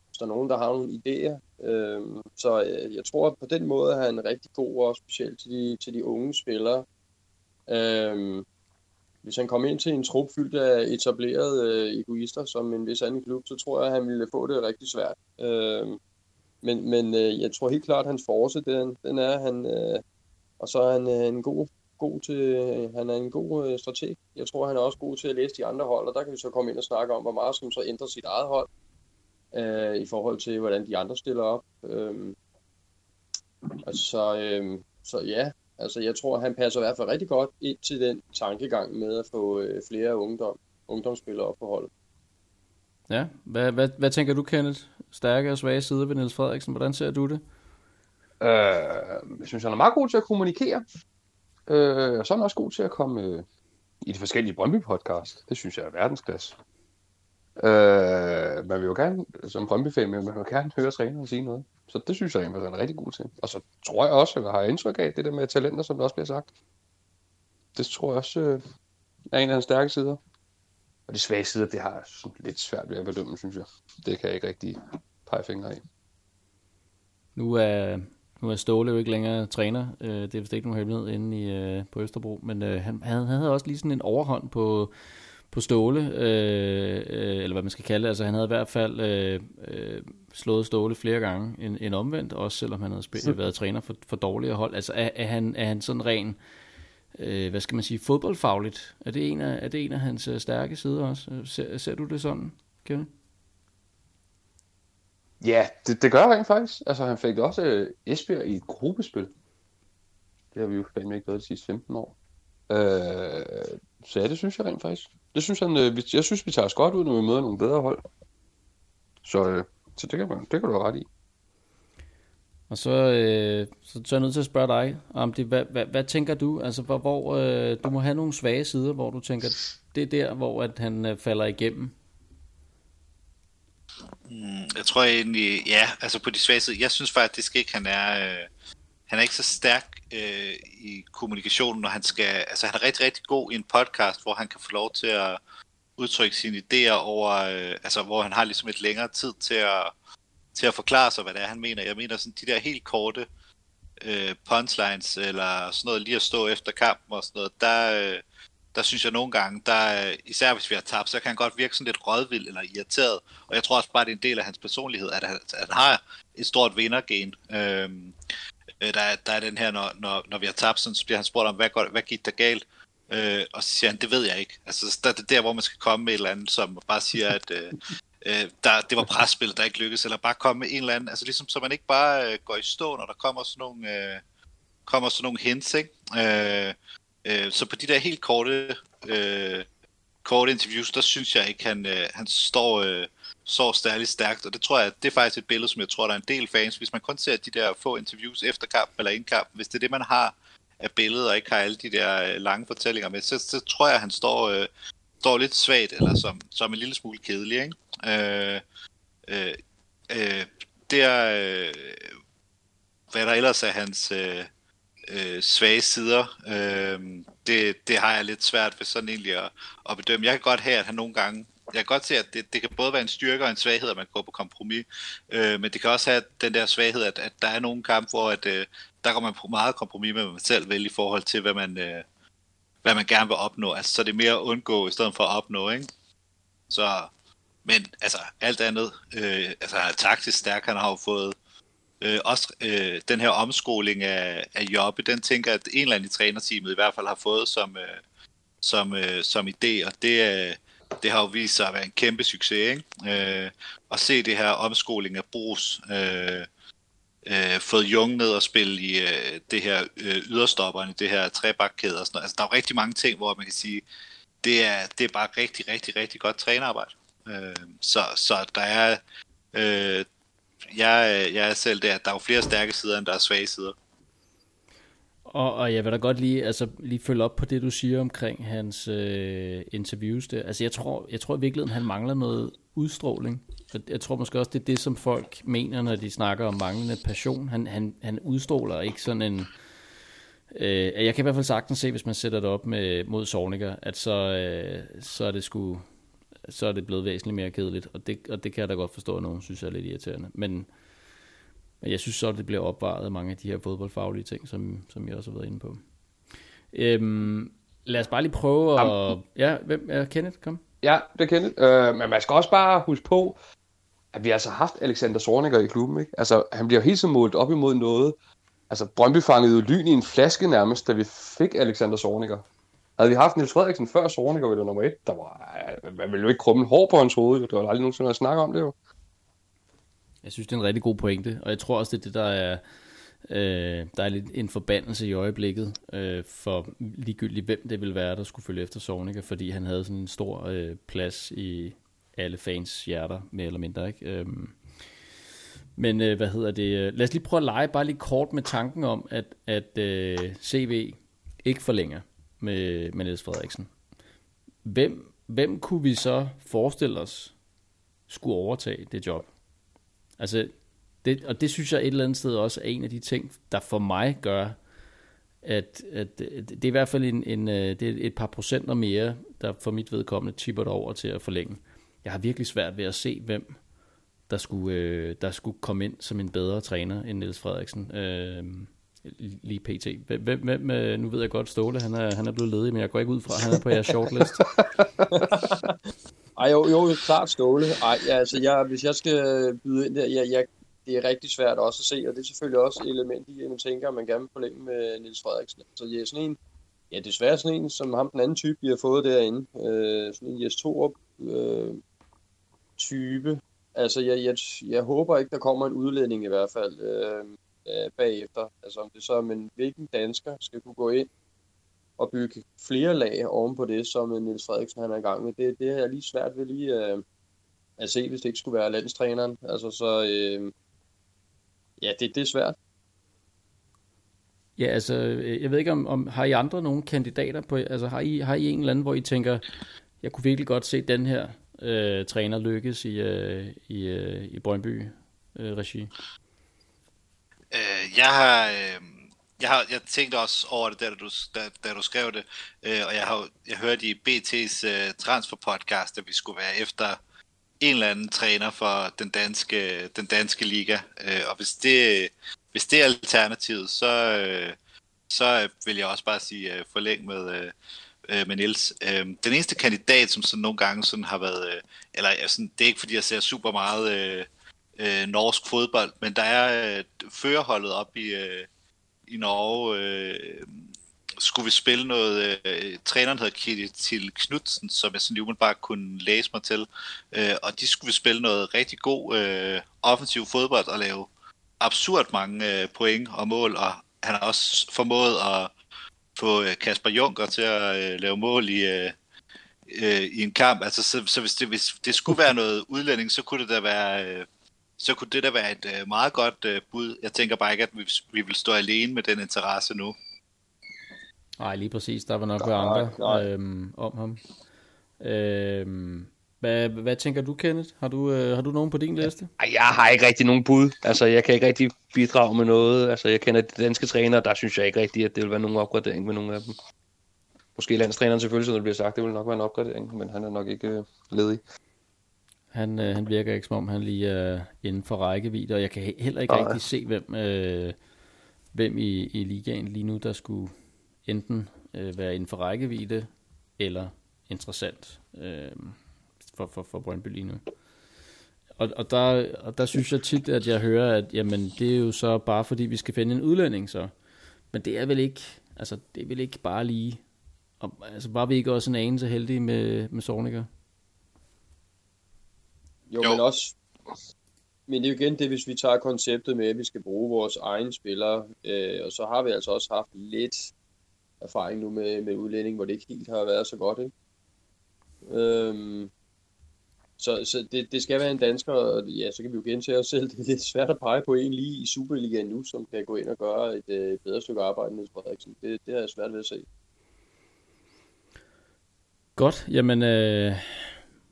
hvis der er nogen, der har nogle idéer. Øh, så øh, jeg tror, at på den måde er han rigtig god, og specielt til de, til de unge spillere. Øh, hvis han kom ind til en trup fyldt af etablerede øh, egoister, som en vis anden klub, så tror jeg, at han ville få det rigtig svært. Øh, men men øh, jeg tror helt klart, at hans force, den, den er, han, øh, og så er han øh, en god god til, han er en god øh, strateg. Jeg tror, han er også god til at læse de andre hold, og der kan vi så komme ind og snakke om, hvor meget som så ændrer sit eget hold, øh, i forhold til, hvordan de andre stiller op. Øh, altså, øh, så ja, Altså, jeg tror, han passer i hvert fald rigtig godt ind til den tankegang med at få øh, flere ungdom, ungdomsspillere op på holdet.
Ja, hvad, hvad, hvad tænker du, Kenneth? Stærke og svage sider ved Niels Frederiksen. Hvordan ser du det?
Øh, jeg synes, han er meget god til at kommunikere. Øh, og så er han også god til at komme øh, i de forskellige Brøndby-podcast. Det synes jeg er verdensklasse. Øh, man vil jo gerne, som Brøndby-fan, man vil jo gerne høre træneren sige noget. Så det synes jeg, at han er rigtig god til. Og så tror jeg også, at jeg har indtryk af det der med talenter, som der også bliver sagt. Det tror jeg også øh, er en af hans stærke sider. Og de svage sider, det har jeg lidt svært ved at bedømme, synes jeg. Det kan jeg ikke rigtig pege fingre i.
Nu er, nu er Ståle jo ikke længere træner. Øh, det er vist ikke nogen hemmelighed inde i, øh, på Østerbro. Men øh, han, han havde også lige sådan en overhånd på, på Ståle, øh, øh, eller hvad man skal kalde det. Altså han havde i hvert fald øh, øh, slået Ståle flere gange end, end omvendt, også selvom han havde spillet, været træner for, for dårligere hold. Altså er, er, han, er han sådan ren, øh, hvad skal man sige, fodboldfagligt? Er det en af, er det en af hans øh, stærke sider også? Ser, ser du det sådan, Kevin?
Ja, det, det gør rent faktisk. Altså, han fik også øh, Esbjerg i et gruppespil. Det har vi jo fandme ikke været de sidste 15 år. Øh, så ja, det synes jeg rent faktisk. Det synes han, øh, jeg synes, vi tager os godt ud, når vi møder nogle bedre hold. Så, øh, så det, kan man, det kan du have ret i.
Og så, øh, så, så er jeg nødt til at spørge dig om det. Hvad, hvad, hvad tænker du? Altså, hvor, hvor øh, du må have nogle svage sider, hvor du tænker, det er der, hvor at han øh, falder igennem.
Mm, jeg tror egentlig, ja, altså på de svage sider, jeg synes faktisk ikke, han er, øh, han er ikke så stærk øh, i kommunikationen, når han skal, altså han er rigtig, rigtig god i en podcast, hvor han kan få lov til at udtrykke sine idéer over, øh, altså hvor han har ligesom et længere tid til at, til at forklare sig, hvad det er, han mener. Jeg mener sådan de der helt korte øh, punchlines, eller sådan noget lige at stå efter kampen og sådan noget, der, øh, der synes jeg nogle gange, der, øh, især hvis vi har tabt, så kan han godt virke sådan lidt rådvild eller irriteret. Og jeg tror også bare, det er en del af hans personlighed, at han, at han har et stort vindergen. Øhm, øh, der, der er den her, når, når, når vi har tabt, så bliver han spurgt om, hvad, går, hvad gik der galt? Øh, og så siger han, det ved jeg ikke. Altså, der, det er der, hvor man skal komme med et eller andet, som bare siger, at øh, øh, der, det var presspil, der ikke lykkedes, eller bare komme med en eller anden, altså ligesom, så man ikke bare øh, går i stå, når der kommer sådan nogle, øh, kommer sådan nogle hints, ikke? Øh, Øh, så på de der helt korte, øh, korte interviews, der synes jeg ikke, han, øh, han står, øh, står stærligt stærkt, og det tror jeg, det er faktisk et billede, som jeg tror, der er en del fans, hvis man kun ser de der få interviews efter kamp eller inden kamp, hvis det er det, man har af billedet, og ikke har alle de der øh, lange fortællinger med, så, så tror jeg, han står, øh, står lidt svagt, eller som, som en lille smule kedelig, ikke? Øh, øh, øh, det er, øh, hvad der ellers er hans, øh, øh, svage sider. Øh, det, det har jeg lidt svært ved sådan egentlig at, at bedømme. Jeg kan godt have, at han nogle gange jeg kan godt se, at det, det kan både være en styrke og en svaghed, at man går på kompromis, øh, men det kan også have den der svaghed, at, at der er nogle kampe, hvor at, øh, der går man på meget kompromis med, hvad man selv vil i forhold til, hvad man, øh, hvad man gerne vil opnå. Altså, så det er mere at undgå, i stedet for at opnå, ikke? Så, men altså, alt andet, øh, altså han er taktisk stærk, han har jo fået øh, også øh, den her omskoling af, af Jobbe, den tænker jeg, at en eller anden i trænerteamet i hvert fald har fået som, øh, som, øh, som idé, og det, øh, det har jo vist sig at være en kæmpe succes, ikke? Øh, at se det her omskoling af Brugs, øh, øh, fået Jung ned og spille i øh, det her øh, yderstopperne, det her trebakkæde og sådan noget. Altså, der er jo rigtig mange ting, hvor man kan sige, det er, det er bare rigtig, rigtig, rigtig godt trænerarbejde. Øh, så, så der er, øh, jeg, øh, jeg er selv der, at der er jo flere stærke sider, end der er svage sider.
Og, og jeg vil da godt lige, altså, lige følge op på det, du siger omkring hans øh, interviews. Der. Altså, jeg tror, jeg tror i virkeligheden, han mangler noget udstråling. Jeg tror måske også, det er det, som folk mener, når de snakker om manglende passion. Han, han, han udstråler ikke sådan en... Øh, jeg kan i hvert fald sagtens se, hvis man sætter det op med, mod Sorniger, at så, øh, så er det sgu så er det blevet væsentligt mere kedeligt, og det, og det kan jeg da godt forstå, at nogen synes er lidt irriterende. Men, men jeg synes så, at det bliver opvaret af mange af de her fodboldfaglige ting, som, som jeg også har været inde på. Øhm, lad os bare lige prøve at... Ja, hvem er Kenneth? Kom.
Ja, det er Kenneth. Øh, men man skal også bare huske på, at vi altså har haft Alexander Sorniger i klubben. Ikke? Altså, han bliver helt så målt op imod noget. Altså, Brøndby fangede jo lyn i en flaske nærmest, da vi fik Alexander Sorniger. Havde vi haft Niels Frederiksen før Sorniger ville nummer et, der var, man ville jo ikke krumme hår på hans hoved, det var aldrig nogensinde at snakke om det jo.
Jeg synes, det er en rigtig god pointe, og jeg tror også, det er det, der er, Øh, der er lidt en forbandelse i øjeblikket øh, for ligegyldigt, hvem det ville være, der skulle følge efter Sornika, fordi han havde sådan en stor øh, plads i alle fans hjerter, mere eller mindre. Ikke? Øh, men øh, hvad hedder det? Øh, lad os lige prøve at lege bare lige kort med tanken om, at, at øh, CV ikke forlænger med, med Niels Frederiksen. Hvem, hvem kunne vi så forestille os skulle overtage det job? Altså, det, og det synes jeg et eller andet sted også er en af de ting, der for mig gør, at, at det er i hvert fald en, en, øh, det er et par procenter mere, der for mit vedkommende tipper det over til at forlænge. Jeg har virkelig svært ved at se, hvem der skulle, øh, der skulle komme ind som en bedre træner end Niels Frederiksen. Øh, lige pt. Hvem, hvem, øh, nu ved jeg godt, Ståle, han er, han er blevet ledig, men jeg går ikke ud fra, at han er på jeres shortlist.
Ej, jo, jo, klart Ståle. Ej, ja, altså, jeg, hvis jeg skal byde ind der, jeg, jeg, det er rigtig svært også at se, og det er selvfølgelig også et element i, at man tænker, at man gerne vil forlænge med Nils Frederiksen. Så ja, sådan en, ja, desværre sådan en, som ham den anden type, vi har fået derinde. Øh, sådan en Jes Torup øh, type. Altså, jeg, jeg, jeg håber ikke, der kommer en udlænding i hvert fald øh, øh, bagefter. Altså, om det så, men hvilken dansker skal kunne gå ind og bygge flere lag oven på det, som Niels Frederiksen han er i gang med. Det, det er lige svært ved lige øh, at se, hvis det ikke skulle være landstræneren. Altså, så øh, ja, det, det er svært.
Ja, altså, øh, jeg ved ikke, om, om har I andre nogle kandidater på, altså har I, har I en eller anden, hvor I tænker, jeg kunne virkelig godt se den her øh, træner lykkes i, øh, i, øh, i Brøndby øh, regi?
Øh, jeg har... Øh jeg har jeg tænkte også over det, da du, da, da du skrev det, øh, og jeg har jeg hørte i BT's øh, transfer podcast, at vi skulle være efter en eller anden træner for den danske, den danske liga. Øh, og hvis det, hvis det er alternativet, så, øh, så vil jeg også bare sige øh, forlæng med, øh, øh med Niels. Øh, den eneste kandidat, som sådan nogle gange sådan har været, øh, eller sådan, det er ikke fordi, jeg ser super meget øh, øh, norsk fodbold, men der er øh, førerholdet op i, øh, i Norge, øh, skulle vi spille noget, øh, træneren hedder til Knudsen, som jeg sådan lige bare kunne læse mig til, øh, og de skulle vi spille noget rigtig god øh, offensiv fodbold og lave absurd mange øh, point og mål, og han har også formået at få øh, Kasper Junker til at øh, lave mål i, øh, øh, i en kamp. Altså, så, så hvis, det, hvis det skulle være noget udlænding, så kunne det da være... Øh, så kunne det da være et øh, meget godt øh, bud. Jeg tænker bare ikke, at vi, vi vil stå alene med den interesse nu.
Nej, lige præcis. Der var nok være andre øhm, om ham. Øhm, hvad, hvad tænker du, Kenneth? Har du, øh, har du nogen på din liste?
Ja, jeg har ikke rigtig nogen bud. Altså, jeg kan ikke rigtig bidrage med noget. Altså, jeg kender de danske trænere, der synes jeg ikke rigtig, at det vil være nogen opgradering med nogle af dem. Måske landstræneren selvfølgelig, som det bliver sagt, det vil nok være en opgradering, men han er nok ikke øh, ledig.
Han, øh, han virker ikke som om, han lige er inden for rækkevidde, og jeg kan heller ikke Nej. rigtig se, hvem, øh, hvem i, i ligaen lige nu, der skulle enten øh, være inden for rækkevidde, eller interessant øh, for, for, for Brøndby lige nu. Og, og, der, og der synes jeg tit, at jeg hører, at jamen, det er jo så bare fordi, vi skal finde en udlænding så. Men det er vel ikke, altså, det er vel ikke bare lige, og, altså, var vi ikke også en anelse heldige med, med Sorniger?
Jo, jo, men også... Men det er jo igen det, hvis vi tager konceptet med, at vi skal bruge vores egne spillere, øh, og så har vi altså også haft lidt erfaring nu med, med udlænding, hvor det ikke helt har været så godt. Ikke? Øhm, så så det, det skal være en dansker, og ja, så kan vi jo gentage os selv. Det er lidt svært at pege på en lige i Superligaen nu, som kan gå ind og gøre et øh, bedre stykke arbejde end Frederiksen. Det, det er svært ved at se.
Godt, jamen øh,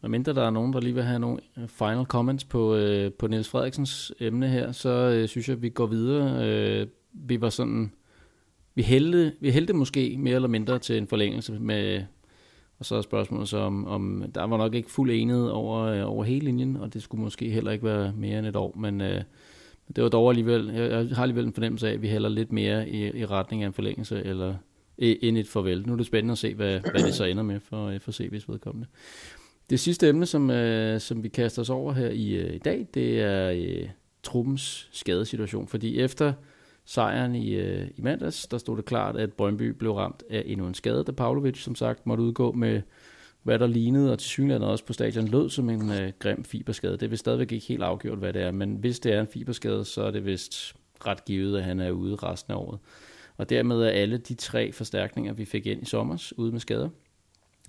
mindre der er nogen, der lige vil have nogle øh, final comments på, øh, på Niels Frederiksens emne her, så øh, synes jeg, at vi går videre. Øh, vi var sådan, vi hældte, vi hældte måske mere eller mindre til en forlængelse med, og så er spørgsmålet så, om, om der var nok ikke fuld enighed over, øh, over hele linjen, og det skulle måske heller ikke være mere end et år, men øh, det var dog alligevel, jeg, jeg har alligevel en fornemmelse af, at vi hælder lidt mere i, i retning af en forlængelse, eller end et farvel. Nu er det spændende at se, hvad, hvad det så ender med for, øh, for CV's vedkommende. Det sidste emne, som, øh, som vi kaster os over her i, øh, i dag, det er øh, truppens skadesituation. Fordi efter sejren i, øh, i mandags, der stod det klart, at Brøndby blev ramt af endnu en skade, da Pavlovic som sagt måtte udgå med hvad der lignede, og til synligheden også på stadion lød som en øh, grim fiberskade. Det er vist stadigvæk ikke helt afgjort, hvad det er, men hvis det er en fiberskade, så er det vist ret givet, at han er ude resten af året. Og dermed er alle de tre forstærkninger, vi fik ind i sommer, ude med skader.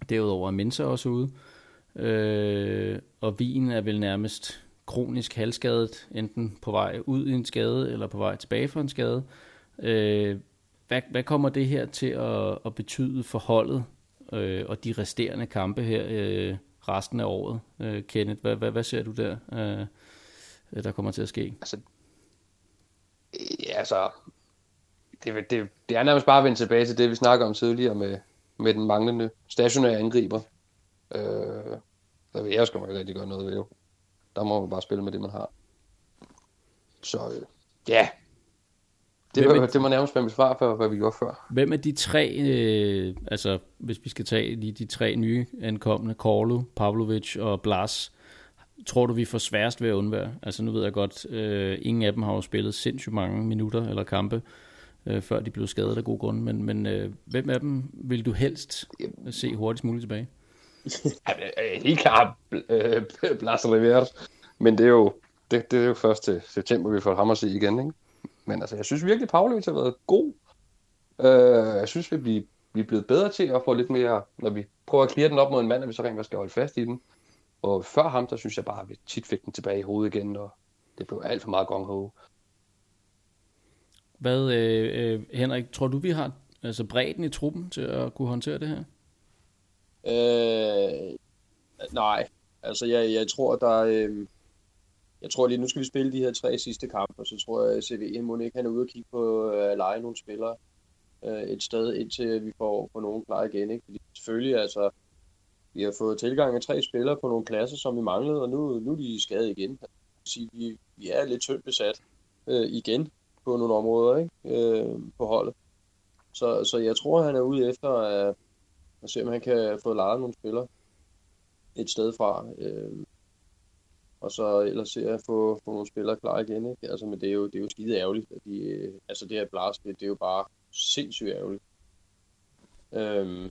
Derudover er Mensa også ude. Øh, Øh, og Wien er vel nærmest kronisk halsskadet, enten på vej ud i en skade, eller på vej tilbage fra en skade. Øh, hvad, hvad kommer det her til at, at betyde for holdet øh, og de resterende kampe her øh, resten af året? Øh, Kenneth, hvad, hvad, hvad ser du der, øh, der kommer til at ske?
Altså, ja, altså det, det, det er nærmest bare at vende tilbage til det, vi snakker om tidligere med, med den manglende stationære angriber. Øh, der vil jeg skal man ikke rigtig gøre noget ved jo. Der må man bare spille med det, man har. Så øh, ja, det, var, det må nærmest mit svar for, hvad vi gjorde før.
Hvem er de tre, øh, altså hvis vi skal tage lige de tre nye ankommende, Korlu, Pavlovic og Blas, tror du, vi får sværest ved at undvære? Altså nu ved jeg godt, øh, ingen af dem har jo spillet sindssygt mange minutter eller kampe, øh, før de blev skadet af god grund, men, men øh, hvem af dem vil du helst se hurtigst muligt tilbage?
Øh, helt klart øh, Blas Rivers, men det er jo det, det er jo først til september, vi får ham at se igen, ikke? Men altså, jeg synes virkelig, Pavlovic har været god. Øh, jeg synes, vi bliver, vi er blevet bedre til at få lidt mere, når vi prøver at klire den op mod en mand, og vi så rent skal holde fast i den. Og før ham, der synes jeg bare, at vi tit fik den tilbage i hovedet igen, og det blev alt for meget gong ho.
Hvad, øh, øh, Henrik, tror du, vi har altså bredden i truppen til at kunne håndtere det her?
Øh, nej, altså jeg, jeg tror, der øh, jeg tror lige, nu skal vi spille de her tre sidste kampe, og så tror jeg, at CV må ikke han er ude og kigge på øh, at lege nogle spillere øh, et sted, indtil vi får, får nogen klar igen. Ikke? Fordi selvfølgelig, altså, vi har fået tilgang af tre spillere på nogle klasser, som vi manglede, og nu, nu er de skadet igen. Altså, Sige, vi, vi er lidt tyndt besat øh, igen på nogle områder ikke? Øh, på holdet. Så, så jeg tror, han er ude efter at, og se, om han kan få lejet nogle spillere et sted fra. Øh, og så ellers se at få, få nogle spillere klar igen. Ikke? Altså, men det er jo, det er jo skide ærgerligt. At de, øh, altså det her blast, det, det er jo bare sindssygt ærgerligt. Øhm,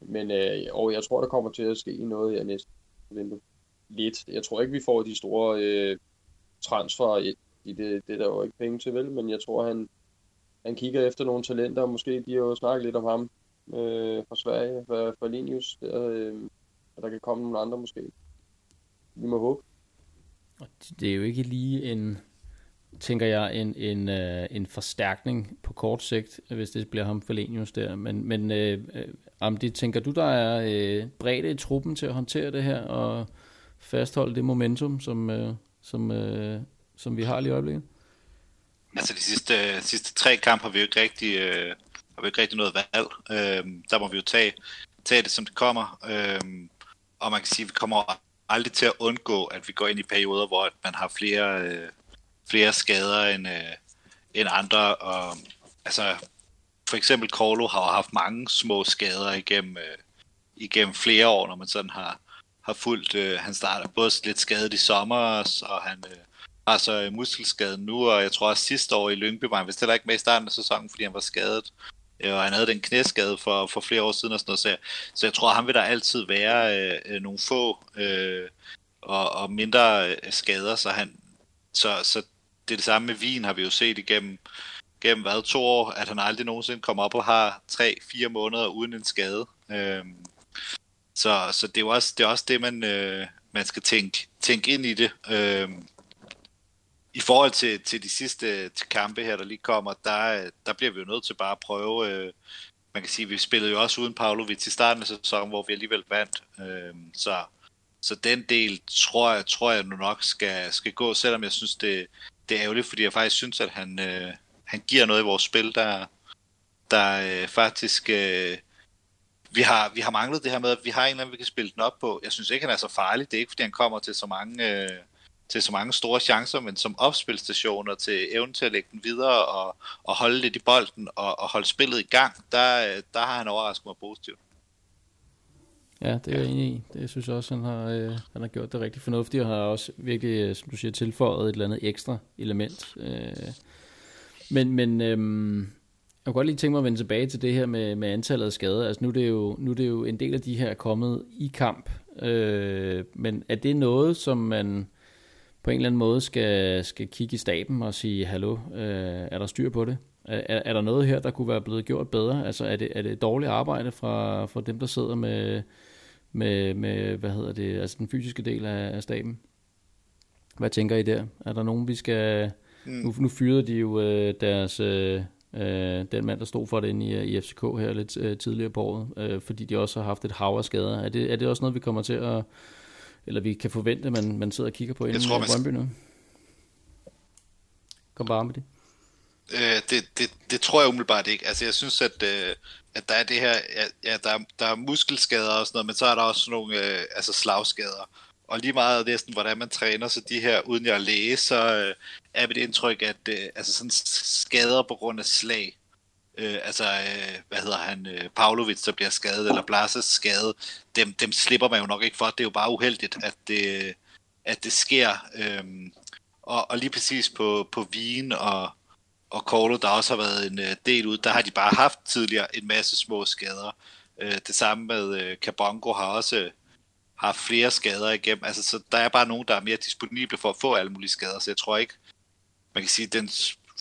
men øh, og jeg tror, der kommer til at ske noget her næste vindue. Lidt. Jeg tror ikke, vi får de store øh, transfer i det, det er der jo ikke penge til, vel? Men jeg tror, han, han kigger efter nogle talenter, og måske de har jo snakket lidt om ham øh, fra Sverige, for, for Linius, der, øh, at der kan komme nogle andre måske. Vi må håbe.
Og det er jo ikke lige en, tænker jeg, en, en, uh, en forstærkning på kort sigt, hvis det bliver ham Lenius der. Men, men uh, om det tænker du, der er uh, bredt i truppen til at håndtere det her og fastholde det momentum, som, uh, som, uh, som vi har lige i øjeblikket?
Altså de sidste, sidste tre kampe har vi jo ikke rigtig, uh, har vi ikke rigtig noget valg. Uh, der må vi jo tage, tage det, som det kommer. Uh, og man kan sige, at vi kommer aldrig til at undgå, at vi går ind i perioder, hvor man har flere, øh, flere skader end, øh, end andre. Og, altså, for eksempel Corlo har haft mange små skader igennem, øh, igennem flere år, når man sådan har, har fulgt. Øh, han starter både lidt skadet i sommer, og han øh, har så øh, muskelskade nu, og jeg tror også sidste år i Lyngby var han vist heller ikke med i starten af sæsonen, fordi han var skadet. Øh, og han havde den knæskade for, for flere år siden og sådan noget, så jeg, så jeg tror, han vil der altid være øh, øh, nogle få øh, og, og mindre øh, skader, så han så, så det er det samme med Wien, har vi jo set igennem gennem hvad, to år, at han aldrig nogensinde kommer op og har tre-fire måneder uden en skade. Øh, så, så det er jo også det, er også det man, øh, man skal tænke, tænke ind i det. Øh, i forhold til, til de sidste til kampe her, der lige kommer, der, der bliver vi jo nødt til bare at prøve. Øh, man kan sige, vi spillede jo også uden Pavlovic i starten af sæsonen, hvor vi alligevel vandt. Øh, så, så den del tror jeg, tror jeg nu nok skal, skal gå, selvom jeg synes, det, det er ærgerligt, fordi jeg faktisk synes, at han, øh, han giver noget i vores spil, der, der øh, faktisk... Øh, vi har, vi har manglet det her med, at vi har en eller anden, vi kan spille den op på. Jeg synes ikke, han er så farlig. Det er ikke, fordi han kommer til så mange... Øh, til så mange store chancer, men som opspilstationer til evnen til at lægge den videre og, og holde lidt i bolden og, og holde spillet i gang, der, der har han overrasket mig positivt.
Ja, det er jeg enig i. Det synes jeg også, han har, øh, han har gjort det rigtig fornuftigt, og har også virkelig, øh, som du siger, tilføjet et eller andet ekstra element. Øh, men men øh, jeg kunne godt lige tænke mig at vende tilbage til det her med, med antallet af skader. Altså nu er, det jo, nu er det jo en del af de her kommet i kamp. Øh, men er det noget, som man på en eller anden måde skal, skal kigge i staben og sige, hallo, øh, er der styr på det? Er, er der noget her, der kunne være blevet gjort bedre? Altså er det, er det dårligt arbejde fra, fra dem, der sidder med, med, med, hvad hedder det, altså den fysiske del af, af staben? Hvad tænker I der? Er der nogen, vi skal... Mm. Nu, nu fyrede de jo øh, deres... Øh, øh, den mand, der stod for det inde i, i FCK her lidt øh, tidligere på året, øh, fordi de også har haft et hav af skader. Er det, er det også noget, vi kommer til at... Eller vi kan forvente, man, man sidder og kigger på inden i Brøndby nu? Kom bare med det.
Øh, det, det, det tror jeg umiddelbart ikke. Altså, jeg synes, at, øh, at der er det her, ja, der, der er muskelskader og sådan noget, men så er der også nogle øh, altså slagskader. Og lige meget næsten, hvordan man træner så de her, uden jeg læser, så øh, er mit indtryk, at øh, altså sådan skader på grund af slag, øh, altså, øh, hvad hedder han, øh, Pavlovic, der bliver skadet, eller Blases skadet, dem, dem slipper man jo nok ikke for. Det er jo bare uheldigt, at det, at det sker. Øh, og, og lige præcis på, på Wien og, og Corlo, der også har været en øh, del ud, der har de bare haft tidligere en masse små skader. Øh, det samme med øh, uh, Cabongo har også uh, haft flere skader igennem. Altså, så der er bare nogen, der er mere disponible for at få alle mulige skader, så jeg tror ikke, man kan sige, at den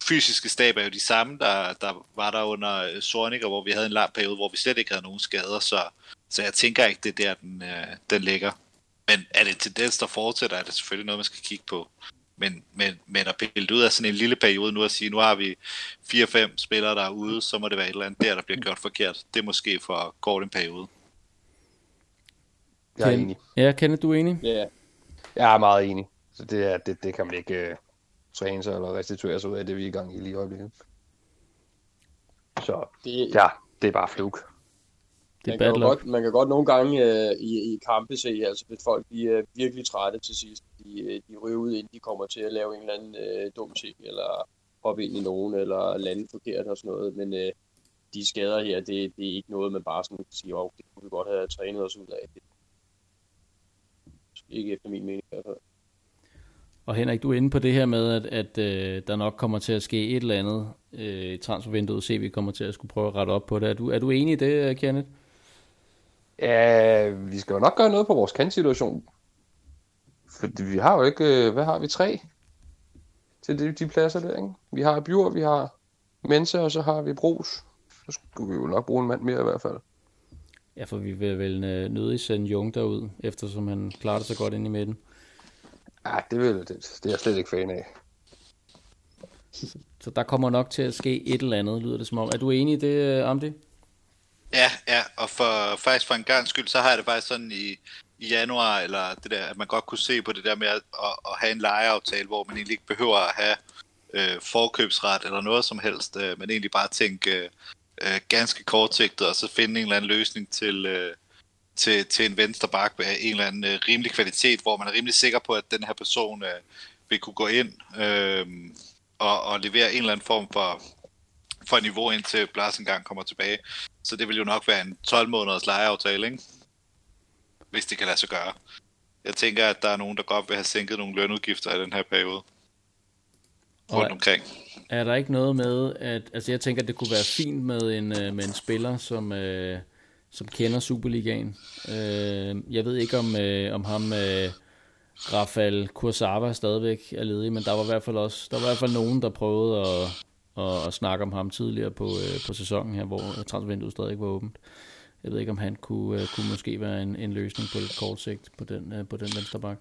fysiske stab er jo de samme, der, der var der under Sorniger, hvor vi havde en lang periode, hvor vi slet ikke havde nogen skader, så, så jeg tænker ikke, det er der, den, uh, den ligger. Men er det en tendens, der fortsætter, er det selvfølgelig noget, man skal kigge på. Men, men, men at pille ud af sådan en lille periode nu at sige, nu har vi 4-5 spillere, der er ude, så må det være et eller andet der, der bliver gjort forkert. Det er måske for kort en periode.
Jeg er enig.
Ja, Kenneth, du er enig?
Ja.
Jeg er meget enig. Så det, er, det, det kan man ikke uh, træne sig eller restituere sig ud af, det vi er i gang i lige i øjeblikket. Så det... ja, det er bare fluk
det man, kan godt, man kan godt nogle gange øh, i, i kampe se, altså hvis folk de er virkelig trætte til sidst, de, øh, de ryger ud, inden de kommer til at lave en eller anden øh, dum ting, eller hoppe ind i nogen, eller lande forkert og sådan noget. Men øh, de skader her, det, det er ikke noget, man bare sådan siger, oh, det kunne vi godt have trænet os ud af. Det, ikke efter min mening i hvert fald.
Og Henrik, du er inde på det her med, at, at øh, der nok kommer til at ske et eller andet øh, i transfervinduet, se vi kommer til at skulle prøve at rette op på det. Er du, er du enig i det, Kenneth?
Ja, vi skal jo nok gøre noget på vores kantsituation. For vi har jo ikke, øh, hvad har vi, tre til de, de pladser der, ikke? Vi har Bjur, vi har Mensa, og så har vi Bros. Så skulle vi jo nok bruge en mand mere i hvert fald.
Ja, for vi vil vel øh, nødig sende Jung derud, eftersom han klarer det så godt ind i midten.
Ja, det, vil, det, det er jeg slet ikke fan af.
Så der kommer nok til at ske et eller andet, lyder det som om. Er du enig i det, øh, Amdi?
Ja, ja, og for, faktisk for en gang skyld, så har jeg det faktisk sådan i, i januar, eller det der, at man godt kunne se på det der med at, at, at have en lejeaftale, hvor man egentlig ikke behøver at have øh, forkøbsret eller noget som helst, øh, men egentlig bare tænke øh, ganske kortsigtet, og så finde en eller anden løsning til, øh, til, til en venstre bak med en eller anden øh, rimelig kvalitet, hvor man er rimelig sikker på, at den her person øh, vil kunne gå ind øh, og, og levere en eller anden form for, for niveau, indtil Blas engang kommer tilbage. Så det vil jo nok være en 12 måneders lejeaftale, ikke? Hvis det kan lade sig gøre. Jeg tænker, at der er nogen, der godt vil have sænket nogle lønudgifter i den her periode. Rundt omkring.
Er der ikke noget med, at... Altså jeg tænker, at det kunne være fint med en, øh, med en spiller, som, øh, som kender Superligaen. Øh, jeg ved ikke, om, øh, om ham... Øh, Rafael Kursava stadigvæk er ledig, men der var i hvert fald også der var i hvert fald nogen, der prøvede at, at, at snakke om ham tidligere på, øh, på sæsonen her, hvor transfervinduet stadig var åbent. Jeg ved ikke, om han kunne, øh, kunne måske være en, en løsning på lidt kort sigt på den, øh, på den venstre bak.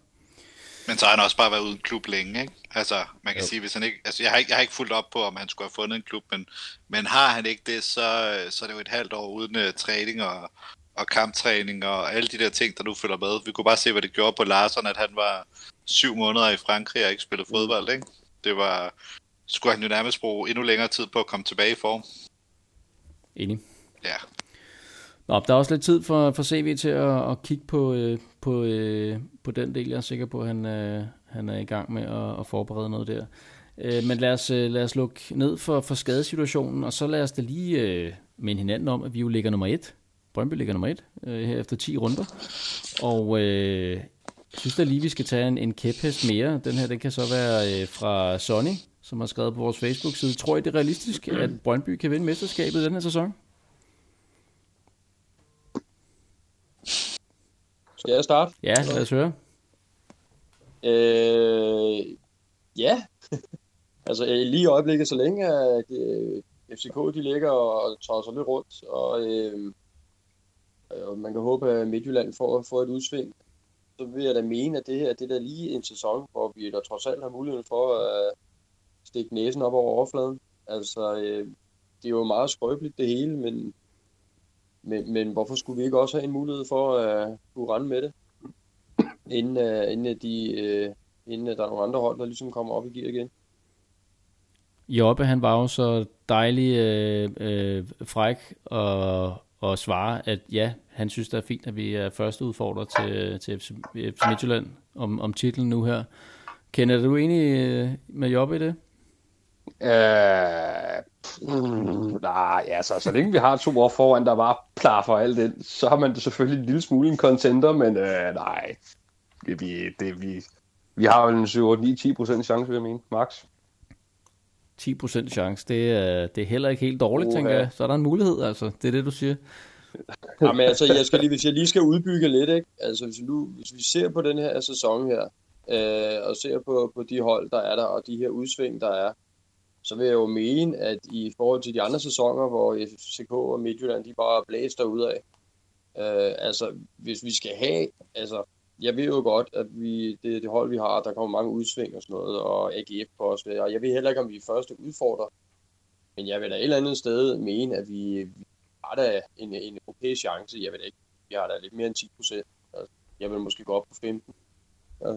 Men så har han også bare været uden klub længe, ikke? Altså, man kan jo. sige, hvis han ikke... Altså, jeg har ikke, jeg har ikke fulgt op på, om han skulle have fundet en klub, men, men har han ikke det, så, så er det jo et halvt år uden uh, træning og, og kamptræning og alle de der ting, der nu følger med. Vi kunne bare se, hvad det gjorde på Larsen, at han var syv måneder i Frankrig og ikke spillede fodbold, ikke? Det var, skulle han jo nærmest bruge endnu længere tid på at komme tilbage i form.
Enig.
Ja.
Nå, der er også lidt tid for, for CV til at, at kigge på, øh, på, øh, på den del. Jeg er sikker på, at han, øh, han er i gang med at, at forberede noget der. Øh, men lad os, øh, lad os lukke ned for, for skadesituationen, og så lad os da lige øh, minde hinanden om, at vi jo ligger nummer et. Brøndby ligger nummer et øh, her efter 10 runder. Og øh, jeg synes da lige, vi skal tage en, en kæphest mere. Den her, den kan så være øh, fra Sonny, som har skrevet på vores Facebook-side. Tror I, det er realistisk, at Brøndby kan vinde mesterskabet den her sæson?
Skal jeg starte?
Ja, lad os høre.
Øh, ja. altså lige i øjeblikket, så længe at øh, FCK de ligger og tosser lidt rundt, og øh, og man kan håbe, at Midtjylland får, får et udsving, så vil jeg da mene, at det her det er da lige en sæson, hvor vi da trods alt har muligheden for at stikke næsen op over overfladen. Altså, øh, det er jo meget skrøbeligt det hele, men, men, men hvorfor skulle vi ikke også have en mulighed for at uh, kunne rende med det, inden, uh, inden, de, uh, inden der er nogle andre hold, der ligesom kommer op i gear igen?
Jobbe, han var jo så dejlig øh, øh, fræk og, og svare, at ja, han synes, det er fint, at vi er første udfordrer til, til FC, FC Midtjylland om, om titlen nu her. Kender du enig med Jobbe i det?
Øh, mm, nej, altså, så længe vi har to år foran, der bare plaffer alt det, så har man det selvfølgelig en lille smule en contender, men øh, nej, det, vi, det, vi, vi har jo en 7-9-10% chance, vil jeg mene, max.
10% chance, det er, det er heller ikke helt dårligt, uh, tænker jeg. Så er der en mulighed, altså. Det er det, du siger.
Jamen altså, jeg skal lige, hvis jeg lige skal udbygge lidt, ikke? Altså, hvis, nu, hvis vi ser på den her sæson her, øh, og ser på, på de hold, der er der, og de her udsving, der er, så vil jeg jo mene, at i forhold til de andre sæsoner, hvor FCK og Midtjylland, de bare blæser ud af, øh, altså, hvis vi skal have, altså, jeg ved jo godt, at vi, det, det hold, vi har, der kommer mange udsving og sådan noget, og AGF på os, og jeg ved heller ikke, om vi er første udfordrer, men jeg vil da et eller andet sted mene, at vi, vi har da en, en okay chance. Jeg ved ikke, vi har da lidt mere end 10 procent. Altså, jeg vil måske gå op på 15.
Ja.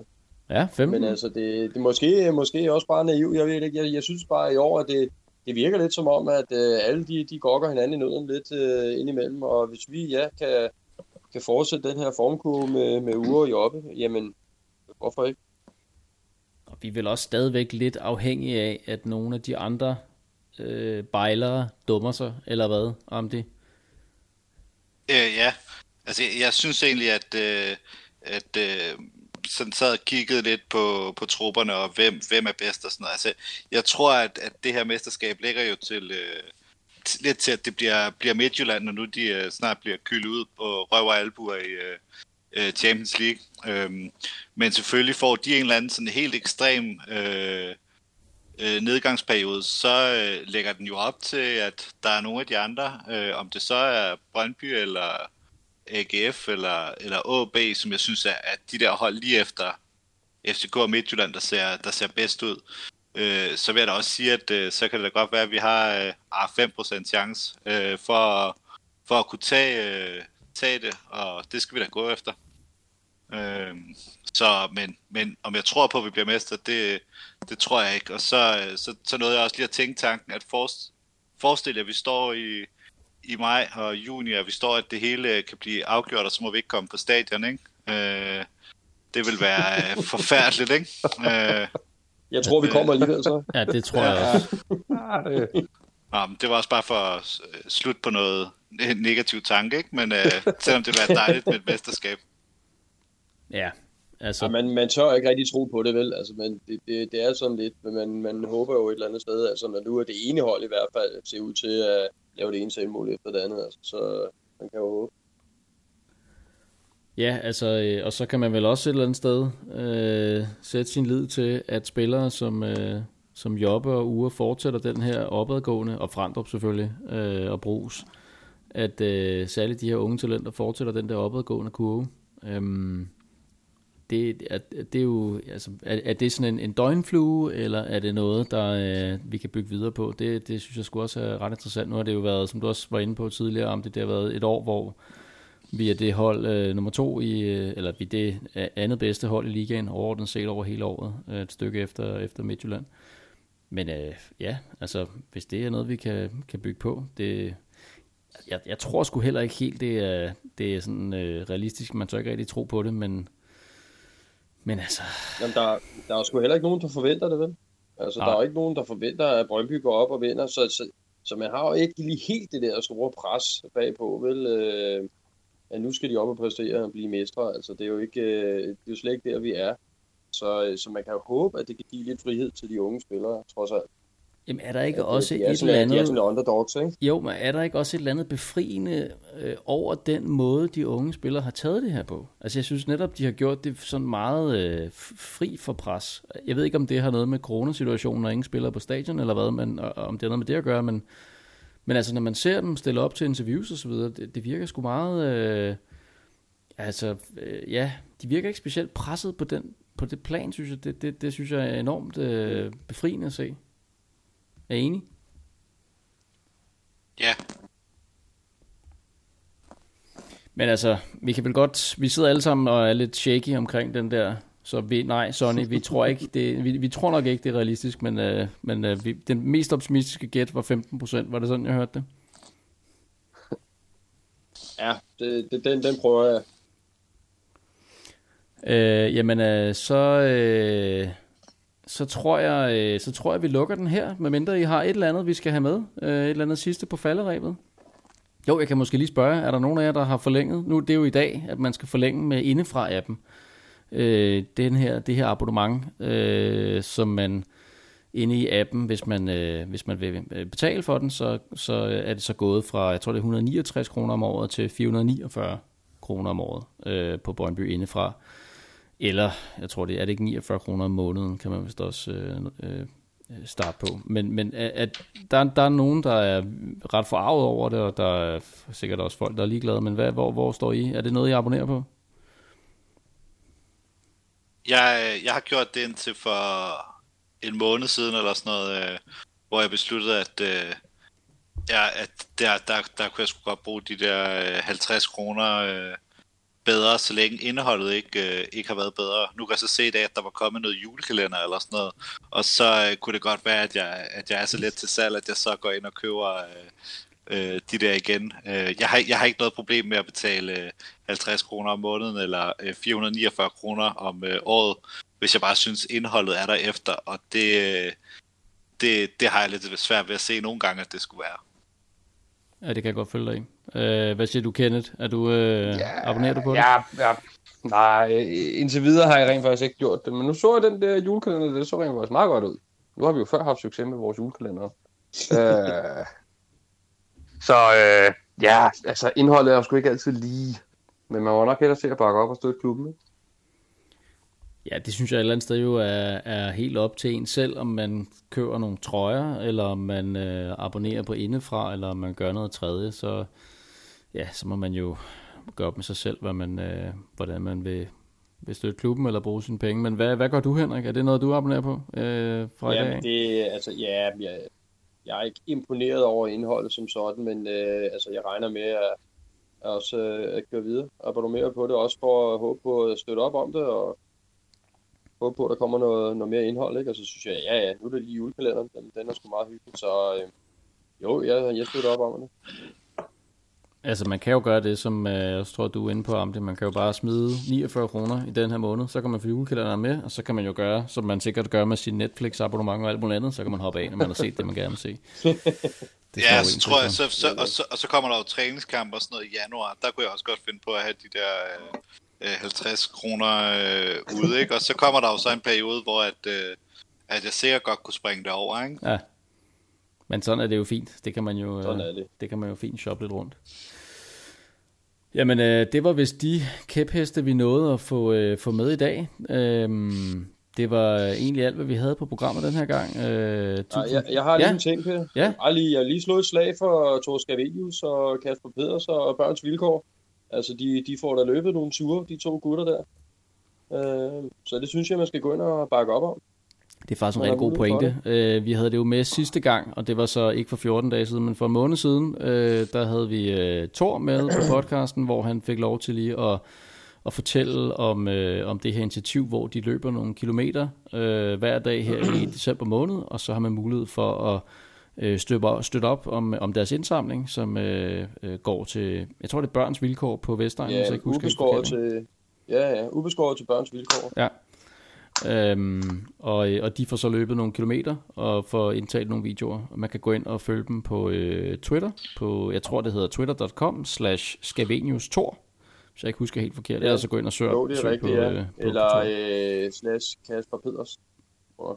Ja, 15.
Men altså, det, det er måske, måske også bare naiv. Jeg ved ikke, jeg, jeg synes bare i år, at det, det virker lidt som om, at øh, alle de, de gokker hinanden i nøden lidt øh, indimellem, og hvis vi ja, kan, kan fortsætte den her formkurve med, med uger i oppe, jamen, hvorfor ikke?
Og vi er vel også stadigvæk lidt afhængige af, at nogle af de andre øh, bejlere dummer sig, eller hvad, om det?
Øh, ja, altså jeg, jeg synes egentlig, at, øh, at øh, sådan sad og kiggede lidt på, på trupperne, og hvem, hvem er bedst og sådan noget. Altså, jeg tror, at, at det her mesterskab ligger jo til, øh, lidt til, at det bliver, bliver Midtjylland, når nu de øh, snart bliver kyldet ud på røv og albuer i øh, øh Champions League. Øh, men selvfølgelig får de en eller anden sådan helt ekstrem øh, øh, nedgangsperiode, så øh, lægger den jo op til, at der er nogle af de andre, øh, om det så er Brøndby eller AGF eller, eller AB, som jeg synes er, at de der hold lige efter FCK og Midtjylland, der ser, der ser bedst ud. Øh, så vil jeg da også sige, at øh, så kan det da godt være, at vi har øh, 5% chance øh, for, for at kunne tage, øh, tage det, og det skal vi da gå efter. Øh, så, men, men om jeg tror på, at vi bliver mester, det, det tror jeg ikke. Og så, øh, så, så nåede jeg også lige at tænke tanken, at forest, forestil jer, at vi står i, i maj og juni, og vi står, at det hele kan blive afgjort, og så må vi ikke komme på stadion, ikke? Øh, det vil være øh, forfærdeligt, ikke? Øh,
jeg tror, vi kommer alligevel så.
Ja, det tror jeg også.
Ja, det var også bare for at slutte på noget negativ tanke, ikke? Men øh, selvom det vil være dejligt med et mesterskab.
Ja,
altså... Ja, man, man tør ikke rigtig tro på det, vel? Altså, men det, det, det er sådan lidt, men man, man håber jo et eller andet sted, altså når nu er det ene hold i hvert fald ser ud til at lave det ene selvmål efter det andet, altså, så man kan jo håbe.
Ja, altså, øh, og så kan man vel også et eller andet sted øh, sætte sin lid til, at spillere som, øh, som Jobbe og Ure fortsætter den her opadgående, og Frandrup selvfølgelig, øh, og Brugs, at øh, særligt de her unge talenter fortsætter den der opadgående kurve. Øhm, det, er, det er jo, altså, er, er det sådan en, en døgnflue, eller er det noget, der øh, vi kan bygge videre på? Det, det synes jeg skulle også er ret interessant. Nu har det jo været, som du også var inde på tidligere, om det, det har været et år, hvor vi er det hold øh, nummer to i, øh, eller vi er det andet bedste hold i ligaen, overordnet set over hele året, øh, et stykke efter, efter Midtjylland. Men øh, ja, altså hvis det er noget, vi kan, kan bygge på, det, jeg, jeg tror sgu heller ikke helt, det er, det er sådan øh, realistisk, man tør ikke rigtig tro på det, men, men altså...
Jamen, der, der er sgu heller ikke nogen, der forventer det, vel? Altså, Nej. der er ikke nogen, der forventer, at Brøndby går op og vinder, så, så, så man har jo ikke lige helt det der store pres bagpå, vel? Øh, at nu skal de op og præstere og blive mestre. Altså, det er jo ikke, øh, det er jo slet ikke der, vi er. Så, øh, så man kan jo håbe, at det kan give lidt frihed til de unge spillere, trods alt.
Jamen er der ikke ja, også
de er
et
sådan,
eller
De er
andet...
sådan underdogs, ikke?
Jo, men er der ikke også et eller andet befriende øh, over den måde, de unge spillere har taget det her på? Altså jeg synes netop, de har gjort det sådan meget øh, fri for pres. Jeg ved ikke, om det har noget med coronasituationen, og ingen spiller på stadion eller hvad, men, og, om det har noget med det at gøre, men, men altså når man ser dem stille op til interviews og så videre, det, det virker sgu meget... Øh, altså, øh, ja, de virker ikke specielt presset på, den, på det plan, synes jeg. Det, det, det synes jeg er enormt øh, befriende at se. Er I enig?
Ja,
Men altså, vi kan vel godt, vi sidder alle sammen og er lidt shaky omkring den der, så vi, nej, Sonny, vi tror ikke, det, vi, vi tror nok ikke, det er realistisk, men, øh, men øh, vi, den mest optimistiske gæt var 15 procent, var det sådan, jeg hørte det?
Ja, det, det, den, den prøver jeg.
Øh, jamen, øh, så, øh, så, tror jeg, øh, så tror jeg, vi lukker den her, medmindre I har et eller andet, vi skal have med, øh, et eller andet sidste på falderæbet. Jo, jeg kan måske lige spørge, er der nogen af jer, der har forlænget? Nu det er jo i dag, at man skal forlænge med indefra-appen. Øh, den her, det her abonnement, øh, som man inde i appen, hvis man, øh, hvis man vil øh, betale for den, så, så er det så gået fra, jeg tror det er 169 kroner om året til 449 kroner om året øh, på Brøndby indefra. Eller, jeg tror det er det ikke 49 kroner om måneden, kan man vist også øh, øh, starte på. Men, men at, at der, der er nogen, der er ret forarvet over det, og der er sikkert også folk, der er ligeglade. Men hvad, hvor, hvor står I? Er det noget, I abonnerer på?
jeg, jeg har gjort det indtil for en måned siden, eller sådan noget, øh, hvor jeg besluttede, at, øh, ja, at der, der, der kunne jeg sgu godt bruge de der øh, 50 kroner øh, bedre, så længe indholdet ikke, øh, ikke har været bedre. Nu kan jeg så se i dag, at der var kommet noget julekalender eller sådan noget, og så øh, kunne det godt være, at jeg, at jeg er så let til salg, at jeg så går ind og køber øh, øh, de der igen. Øh, jeg, har, jeg har ikke noget problem med at betale øh, 50 kroner om måneden eller øh, 449 kroner om øh, året, hvis jeg bare synes, indholdet er der efter, og det, øh, det, det har jeg lidt svært ved at se nogle gange, at det skulle være.
Ja, det kan jeg godt følge dig i. Øh, hvad siger du, Kenneth? Er du, øh, ja, abonnerer du på det?
Ja, ja. Nej, indtil videre har jeg rent faktisk ikke gjort det. Men nu så jeg den der julekalender, det så rent faktisk meget godt ud. Nu har vi jo før haft succes med vores julekalender. øh, så øh, ja, altså indholdet er jo sgu ikke altid lige. Men man må nok hellere se at bakke op og støtte klubben. Ikke?
Ja, det synes jeg et eller andet sted jo er, er helt op til en selv, om man køber nogle trøjer, eller om man øh, abonnerer på indefra, eller om man gør noget tredje, så, ja, så må man jo gøre op med sig selv, hvad man, øh, hvordan man vil, vil støtte klubben eller bruge sine penge. Men hvad, hvad gør du, Henrik? Er det noget, du abonnerer på øh, fra i dag?
Ja, det, altså, ja, jeg, jeg er ikke imponeret over indholdet som sådan, men øh, altså, jeg regner med at, at også øh, at køre videre, abonnere på det, også for at håbe på at støtte op om det, og håbe på, at der kommer noget, noget mere indhold, ikke? Og så synes jeg, ja, ja, nu er det lige julekalenderen, den, den er sgu meget hyggelig, så øh, jo, jeg, jeg støtter op om det.
Altså, man kan jo gøre det, som øh, jeg tror, du er inde på, om det. Man kan jo bare smide 49 kroner i den her måned, så kan man få julekalenderen med, og så kan man jo gøre, som man sikkert gør med sin Netflix-abonnement og alt muligt andet, så kan man hoppe af, når man har set det, man gerne vil se.
Det ja, så tror jeg, så, så, og, så, og så kommer der jo træningskamp og sådan noget i januar. Der kunne jeg også godt finde på at have de der øh, 50 kroner øh, ude, ikke? Og så kommer der jo så en periode, hvor at, øh, at jeg sikkert godt kunne springe det over, ikke?
Ja. Men sådan er det jo fint. Det kan man jo,
sådan er det.
det kan man jo fint shoppe lidt rundt. Jamen, øh, det var vist de kæpheste, vi nåede at få, øh, få med i dag. Øhm, det var egentlig alt, hvad vi havde på programmet den her gang. Øh,
ja, jeg, jeg har lige ja. en ting, Per. Ja. Jeg, lige, jeg har lige slået et slag for Thor Skavelius og Kasper Peders og Børns Vilkår. Altså, de, de får da løbet nogle ture, de to gutter der. Øh, så det synes jeg, man skal gå ind og bakke op om.
Det er faktisk en rigtig god pointe. Uh, vi havde det jo med sidste gang, og det var så ikke for 14 dage siden, men for en måned siden, uh, der havde vi uh, Thor med på podcasten, hvor han fik lov til lige at, at fortælle om, uh, om det her initiativ, hvor de løber nogle kilometer uh, hver dag her i december måned, og så har man mulighed for at uh, støtte, op, støtte op om, om deres indsamling, som uh, uh, går til, jeg tror det er børns vilkår på Vestegnen,
ja,
så jeg
ikke husker til, ja, ja, ubeskåret til børns vilkår.
Ja, Øhm, og, og de får så løbet nogle kilometer og får indtalt nogle videoer. Man kan gå ind og følge dem på øh, Twitter, på, jeg tror det hedder twitter.com slash scavenius-tor, hvis jeg ikke husker helt forkert. Ja. Eller så gå ind og søg,
jo, det er
søg
rigtigt,
på,
ja.
øh, på
Eller øh, slash Kasper Peders.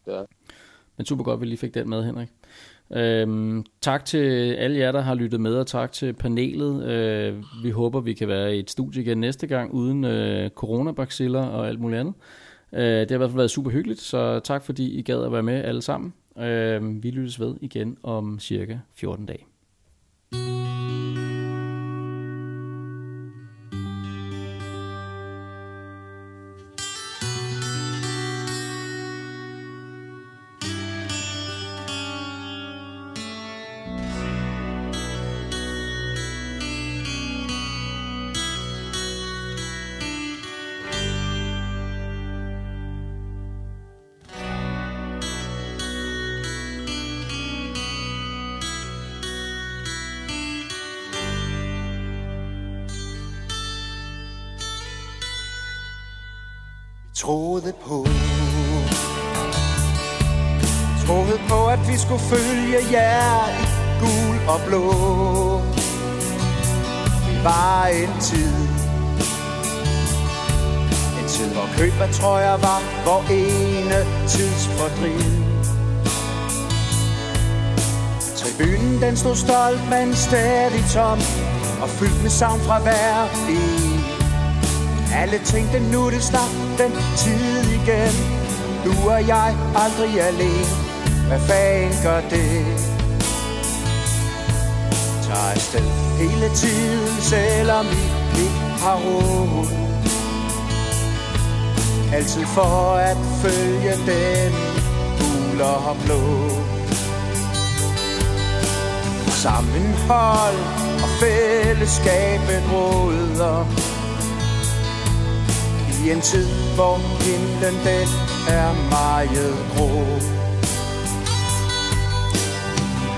Det er.
men super godt, vi lige fik den med, Henrik. Øhm, tak til alle jer, der har lyttet med, og tak til panelet. Øh, vi håber, vi kan være i et studie igen næste gang, uden øh, coronabaciller og alt muligt andet. Øh, det har i hvert fald været super hyggeligt, så tak fordi I gad at være med alle sammen. Øh, vi lyttes ved igen om cirka 14 dage.
Stadig tom Og fyldt med savn fra hver en alle tænkte nu det snart den tid igen. Du og jeg aldrig alene. Hvad fanden gør det? Tager afsted hele tiden Selvom vi ikke har råd. Altid for at følge den Gul og blå. Sammenhold og fællesskabet råder i en tid, hvor himlen den er meget grå.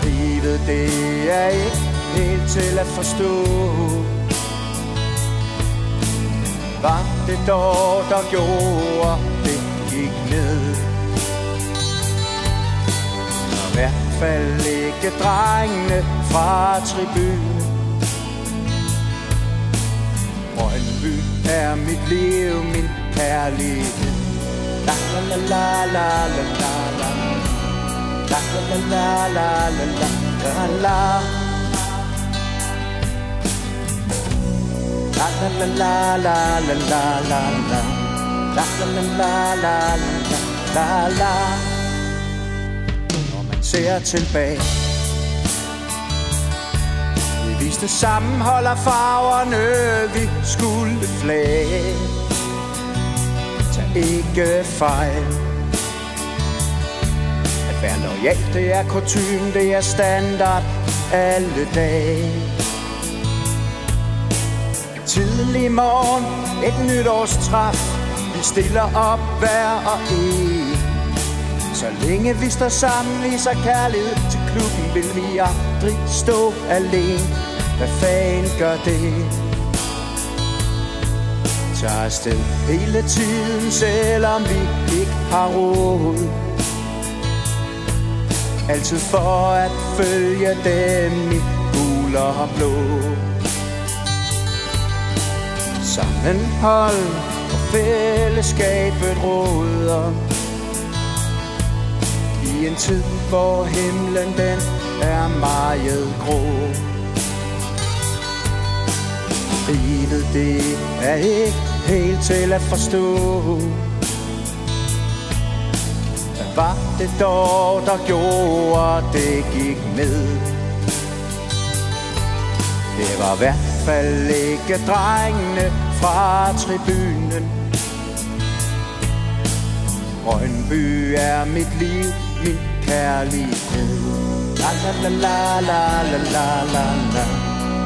Livet det er ikke helt til at forstå. Var det dog, der gjorde det gik ned? Hvert fald ikke drengene fra tribunen Brøndby er mit liv, min kærlighed La la la la la la la La la la la la la la la La la la la la la la la La la la la la la la la Når man ser tilbage viste sammenholder farverne, vi skulle flage. Tag ikke fejl. At være lojal, det er kutume, det er standard alle dage. Tidlig morgen, et nytårstræf, vi stiller op hver og en. Så længe vi står sammen, viser kærlighed til klubben, vil vi aldrig stå alene. Hvad fanden gør det? Tager afsted hele tiden, selvom vi ikke har råd. Altid for at følge dem i gul og blå. Sammenhold og fællesskabet råder. I en tid, hvor himlen den er meget grå. Livet det er ikke helt til at forstå. Hvad var det dog, der gjorde, at det gik ned? Det var i hvert fald ikke drengene fra tribunen. Brøndby er mit liv, min kærlighed. La la la la la la La la la.